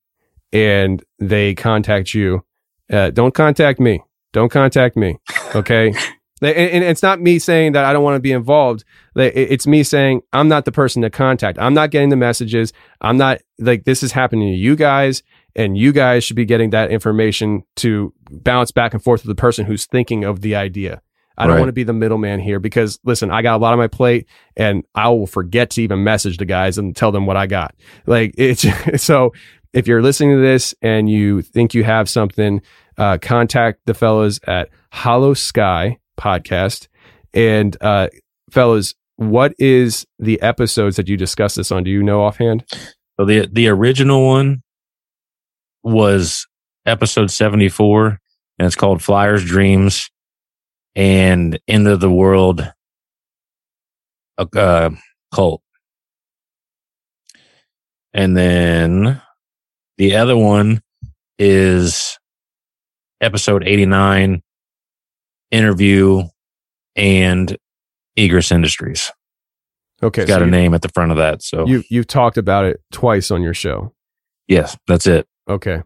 and they contact you. Uh, don't contact me. Don't contact me. Okay. and, and it's not me saying that I don't want to be involved. It's me saying I'm not the person to contact. I'm not getting the messages. I'm not like this is happening to you guys, and you guys should be getting that information to bounce back and forth with the person who's thinking of the idea. I don't Right. want to be the middleman here because listen, I got a lot on my plate and I will forget to even message the guys and tell them what I got. Like it's so if you're listening to this and you think you have something, uh, contact the fellows at Holosky Podcast. And uh, fellows, what is the episodes that you discussed this on? Do you know offhand? So the the original one was episode 74 and it's called Flyers Dreams and End of the World uh, Cult. And then the other one is episode 89 interview and Egress Industries. Okay, It's got so a name at the front of that. So You you've talked about it twice on your show. yes, that's it. Okay.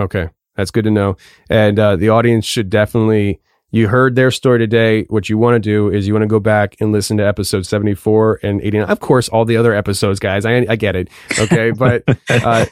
Okay. That's good to know. And uh, the audience should definitely, you heard their story today. What you want to do is you want to go back and listen to episode 74 and 89. Of course, all the other episodes, guys. I, I get it. Okay. But uh,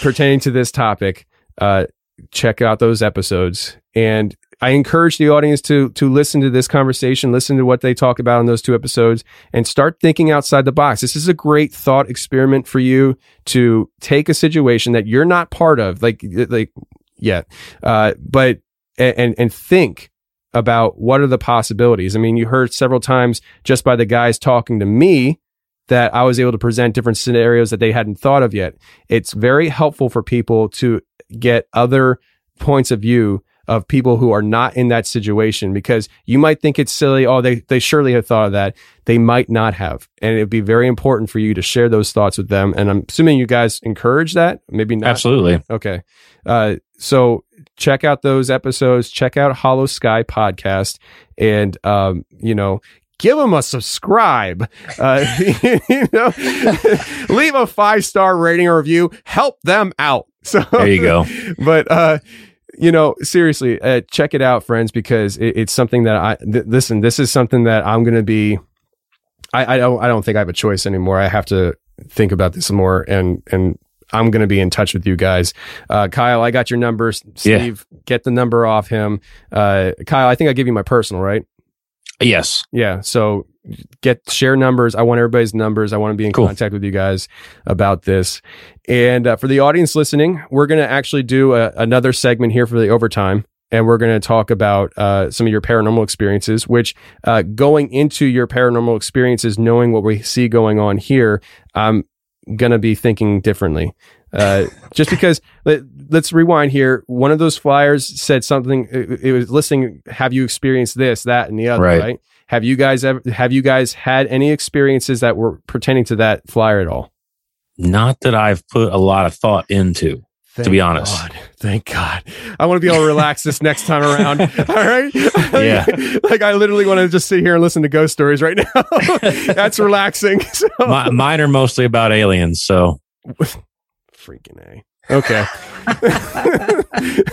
pertaining to this topic, uh, check out those episodes. And I encourage the audience to to listen to this conversation, listen to what they talk about in those two episodes, and start thinking outside the box. This is a great thought experiment for you to take a situation that you're not part of, like like yet, uh, but and and think about what are the possibilities. I mean, you heard several times just by the guys talking to me that I was able to present different scenarios that they hadn't thought of yet. It's very helpful for people to get other points of view of people who are not in that situation because you might think it's silly. Oh, they, they surely have thought of that. They might not have. And it'd be very important for you to share those thoughts with them. And I'm assuming you guys encourage that. Maybe not. Absolutely. Okay. Uh, so check out those episodes. Check out Holosky podcast, and um, you know, give them a subscribe. Uh, you know, leave a five star rating or review. Help them out. So There you go. but uh, you know, seriously, uh, check it out, friends, because it, it's something that I th- listen. This is something that I'm going to be. I, I don't. I don't think I have a choice anymore. I have to think about this more, and and I'm going to be in touch with you guys. Uh, Kyle, I got your numbers. Yeah. Steve, get the number off him. Uh, Kyle, I think I give you my personal, right? Yes. Yeah. So get share numbers. I want everybody's numbers. I want to be in Cool. contact with you guys about this. And uh, for the audience listening, we're going to actually do a, another segment here for the overtime. And we're going to talk about uh, some of your paranormal experiences, which uh, going into your paranormal experiences, knowing what we see going on here, I'm gonna be thinking differently. Uh, just because let, us rewind here. One of those flyers said something. It, it, was listing. Have you experienced this, that, and the other? Right. right? Have you guys ever? Have you guys had any experiences that were pertaining to that flyer at all? Not that I've put a lot of thought into. Thank to be honest, God. thank God. I want to be able to relax this next time around. All right. Yeah. like I literally want to just sit here and listen to ghost stories right now. That's relaxing. So. My, mine are mostly about aliens. So freaking a. Okay.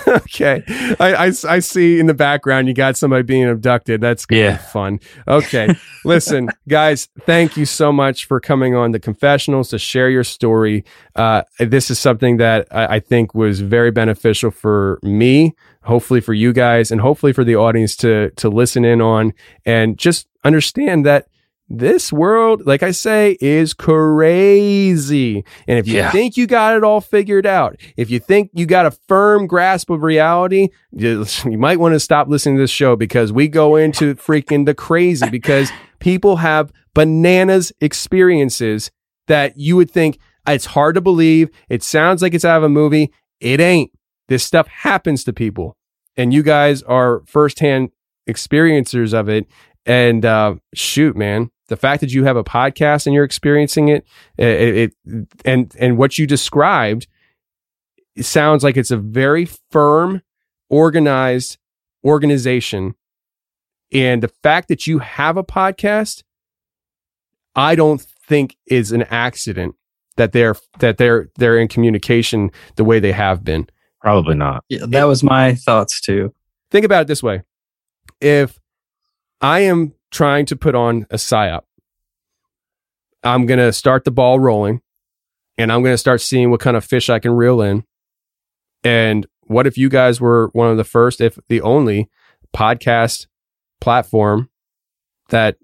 okay. I, I, I, see in the background you got somebody being abducted. That's yeah. fun. Okay. Listen, guys, thank you so much for coming on the confessionals to share your story. Uh, this is something that I, I think was very beneficial for me, hopefully for you guys, and hopefully for the audience to to listen in on and just understand that this world, like I say, is crazy. And if you think you got it all figured out, if you think you got a firm grasp of reality, you, you might want to stop listening to this show because we go into freaking the crazy because people have bananas experiences that you would think it's hard to believe. It sounds like it's out of a movie. It ain't. This stuff happens to people. And you guys are firsthand experiencers of it. And uh, shoot, man, the fact that you have a podcast and you're experiencing it, it, it and and what you described, it sounds like it's a very firm, organized organization. And the fact that you have a podcast, I don't think is an accident that they're that they're they're in communication the way they have been. Probably not. Yeah, that was my thoughts too. Think about it this way. If I am trying to put on a psyop, I'm going to start the ball rolling and I'm going to start seeing what kind of fish I can reel in. And what if you guys were one of the first, if the only podcast platform that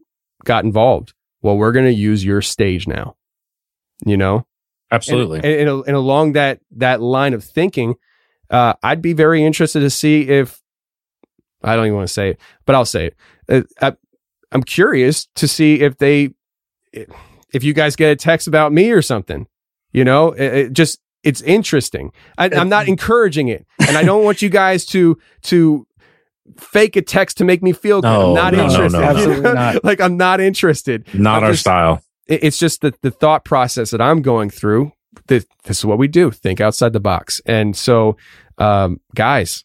got involved? Well, we're going to use your stage now, you know? Absolutely. And, and, and, and along that, that line of thinking, uh, I'd be very interested to see if I don't even want to say it, but I'll say it. Uh, I, I'm curious to see if they, if you guys get a text about me or something. You know, it, it just it's interesting. I, I'm not encouraging it, and I don't want you guys to to fake a text to make me feel good. No, I'm not no, interested. no. Absolutely not. like I'm not interested. Not I'm our just- style. it's just the, the thought process that I'm going through. This, this is what we do. Think outside the box. And so, um, guys,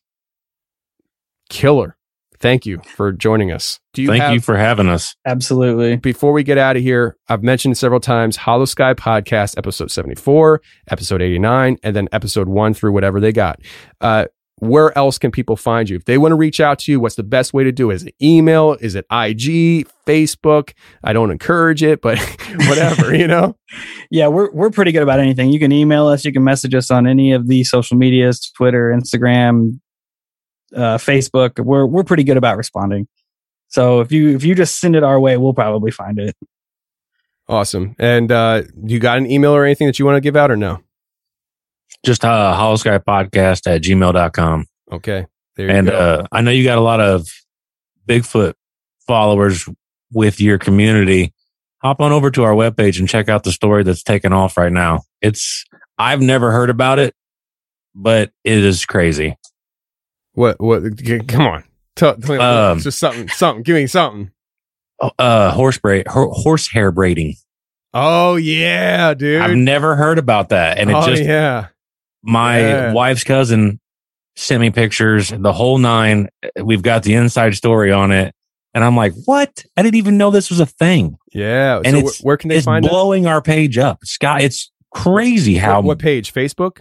killer. Thank you for joining us. Do you Thank have, you for having us. Absolutely. before we get out of here, I've mentioned several times Holosky Podcast, episode 74, episode 89, and then episode one through whatever they got. Uh, where else can people find you? If they want to reach out to you, what's the best way to do it? Is it email? Is it IG, Facebook? I don't encourage it, but whatever, you know? Yeah, we're we're pretty good about anything. You can email us, you can message us on any of the social medias, Twitter, Instagram, uh, Facebook. We're we're pretty good about responding. So if you if you just send it our way, we'll probably find it. Awesome. And uh, you got an email or anything that you want to give out or no? Just uh, Holosky Podcast at gmail.com. Okay. There you And go. uh, I know you got a lot of Bigfoot followers with your community. Hop on over to our webpage and check out the story that's taken off right now. It's, I've never heard about it, but it is crazy. What, what, come on. Tell, tell me, Um, just something, something. Give me something. Uh, horse braid, ho- horsehair braiding. Oh, yeah, dude. I've never heard about that. And it oh, just, yeah. my Yeah. wife's cousin sent me pictures, the whole nine. We've got the inside story on it. And I'm like, what? I didn't even know this was a thing. Yeah. And so it's, where can they it's find it? It's blowing our page up. Scott, it's crazy how, What, what page? Facebook?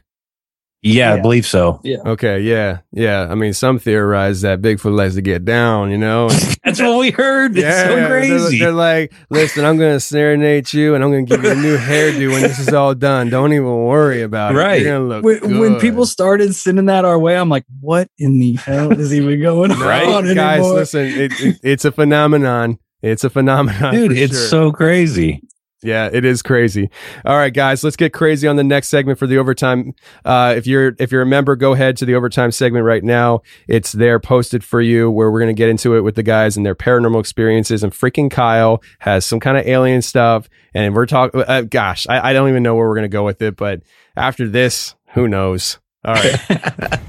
Yeah, I believe so. Yeah. Okay. Yeah. Yeah. I mean, some theorize that Bigfoot likes to get down, you know? That's what we heard. It's so they're- crazy. They're, like, listen, I'm going to serenade you and I'm going to give you a new hairdo when this is all done. Don't even worry about Right. it. You're going to look When, when people started sending that our way, I'm like, what in the hell is even going Right? on Guys, listen, it, it, it's a phenomenon. It's a phenomenon. Dude, for it's sure. so crazy. Yeah, it is crazy. All right, guys, let's get crazy on the next segment for the overtime. Uh, if you're if you're a member, go ahead to the overtime segment right now. It's there posted for you, where we're going to get into it with the guys and their paranormal experiences. And freaking Kyle has some kind of alien stuff, and we're talking. Uh, gosh, I, I don't even know where we're going to go with it, but after this, who knows? All right.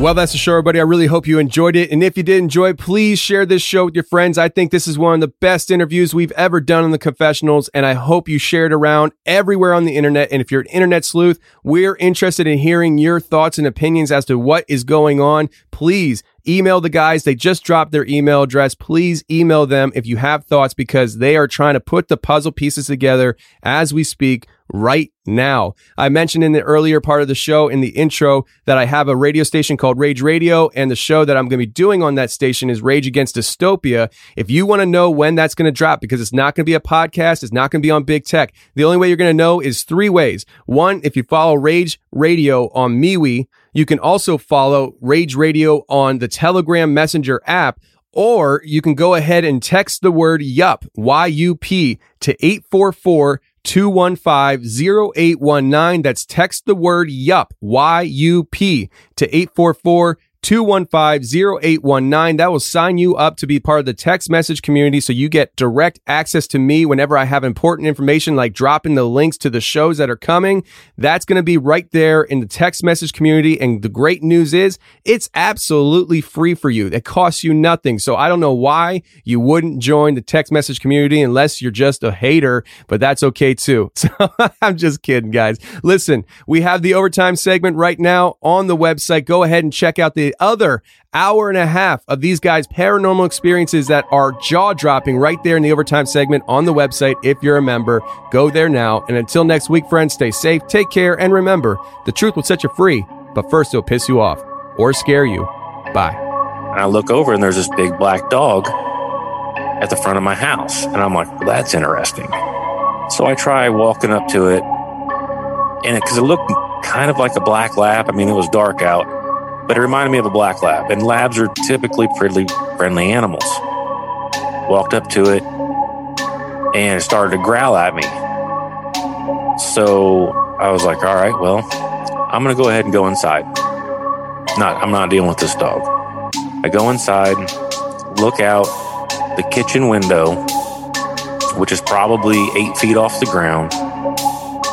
Well, that's the show, everybody. I really hope you enjoyed it. And if you did enjoy please share this show with your friends. I think this is one of the best interviews we've ever done on the confessionals. And I hope you share it around everywhere on the internet. And if you're an internet sleuth, we're interested in hearing your thoughts and opinions as to what is going on. Please email the guys. They just dropped their email address. Please email them if you have thoughts because they are trying to put the puzzle pieces together as we speak right now. I mentioned in the earlier part of the show in the intro that I have a radio station called Rage Radio and the show that I'm going to be doing on that station is Rage Against Dystopia. If you want to know when that's going to drop because it's not going to be a podcast, it's not going to be on big tech. The only way you're going to know is three ways. One, if you follow Rage Radio on MeWe, you can also follow Rage Radio on the Telegram Messenger app or you can go ahead and text the word YUP, Y-U-P to 844 215 0819. That's text the word YUP, Y U P, to 844 215-0819. That will sign you up to be part of the text message community so you get direct access to me whenever I have important information like dropping the links to the shows that are coming. That's going to be right there in the text message community. And the great news is it's absolutely free for you. It costs you nothing. So I don't know why you wouldn't join the text message community unless you're just a hater, but that's okay too. So I'm just kidding, guys. Listen, we have the overtime segment right now on the website. Go ahead and check out the other hour and a half of these guys' paranormal experiences that are jaw dropping right there in the overtime segment on the website. If you're a member, go there now. And until next week, friends, stay safe, take care, and remember the truth will set you free, but first it'll piss you off or scare you. Bye. And I look over and there's this big black dog at the front of my house. And I'm like, well, that's interesting. So I try walking up to it, and it, because it, it looked kind of like a black lab. I mean, it was dark out but it reminded me of a black lab, and labs are typically pretty friendly animals. Walked up to it, and it started to growl at me. So I was like, all right, well, I'm going to go ahead and go inside. Not, I'm not dealing with this dog. I go inside, look out the kitchen window, which is probably eight feet off the ground,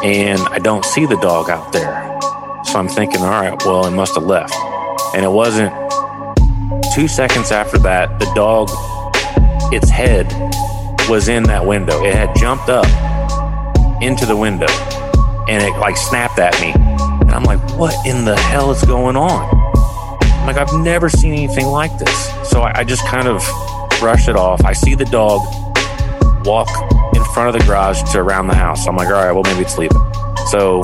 and I don't see the dog out there. So I'm thinking, all right, well, it must have left. And it wasn't two seconds after that, the dog, its head was in that window. It had jumped up into the window and it like snapped at me. And I'm like, what in the hell is going on? I'm like, I've never seen anything like this. So I, I just kind of brushed it off. I see the dog walk in front of the garage to around the house. I'm like, all right, well, maybe it's leaving. So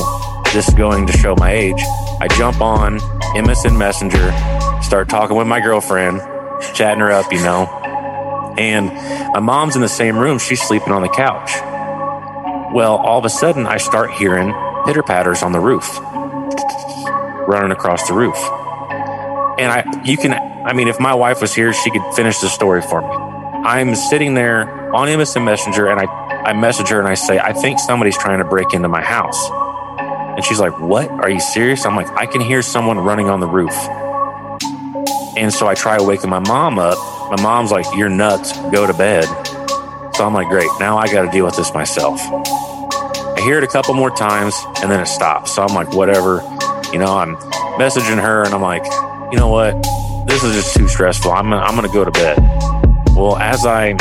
this is going to show my age. I jump on MSN Messenger, start talking with my girlfriend, chatting her up, you know. And my mom's in the same room. She's sleeping on the couch. Well, all of a sudden, I start hearing pitter patters on the roof, running across the roof. And I, you can, I mean, if my wife was here, she could finish the story for me. I'm sitting there on MSN Messenger and I, I message her and I say, I think somebody's trying to break into my house. And she's like, What? Are you serious? I'm like, I can hear someone running on the roof. And so I try waking my mom up. My mom's like, You're nuts. Go to bed. So I'm like, Great. Now I got to deal with this myself. I hear it a couple more times and then it stops. So I'm like, Whatever. You know, I'm messaging her and I'm like, You know what? This is just too stressful. I'm I'm going to go to bed. Well, as I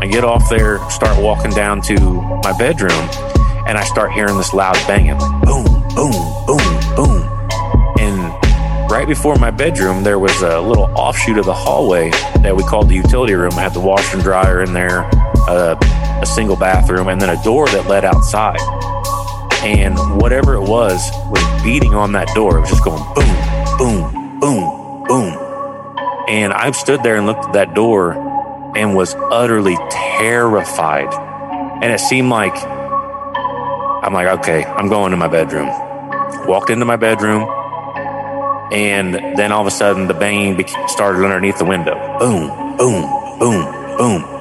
I get off there, start walking down to my bedroom, and I start hearing this loud banging, like boom, boom, boom, boom. And right before my bedroom, there was a little offshoot of the hallway that we called the utility room. I had the washer and dryer in there, uh, a single bathroom, and then a door that led outside. And whatever it was was beating on that door. It was just going boom, boom, boom, boom. And I stood there and looked at that door and was utterly terrified. And it seemed like I'm like, okay, I'm going to my bedroom. Walked into my bedroom, And then all of a sudden, the banging started underneath the window. Boom, boom, boom, boom.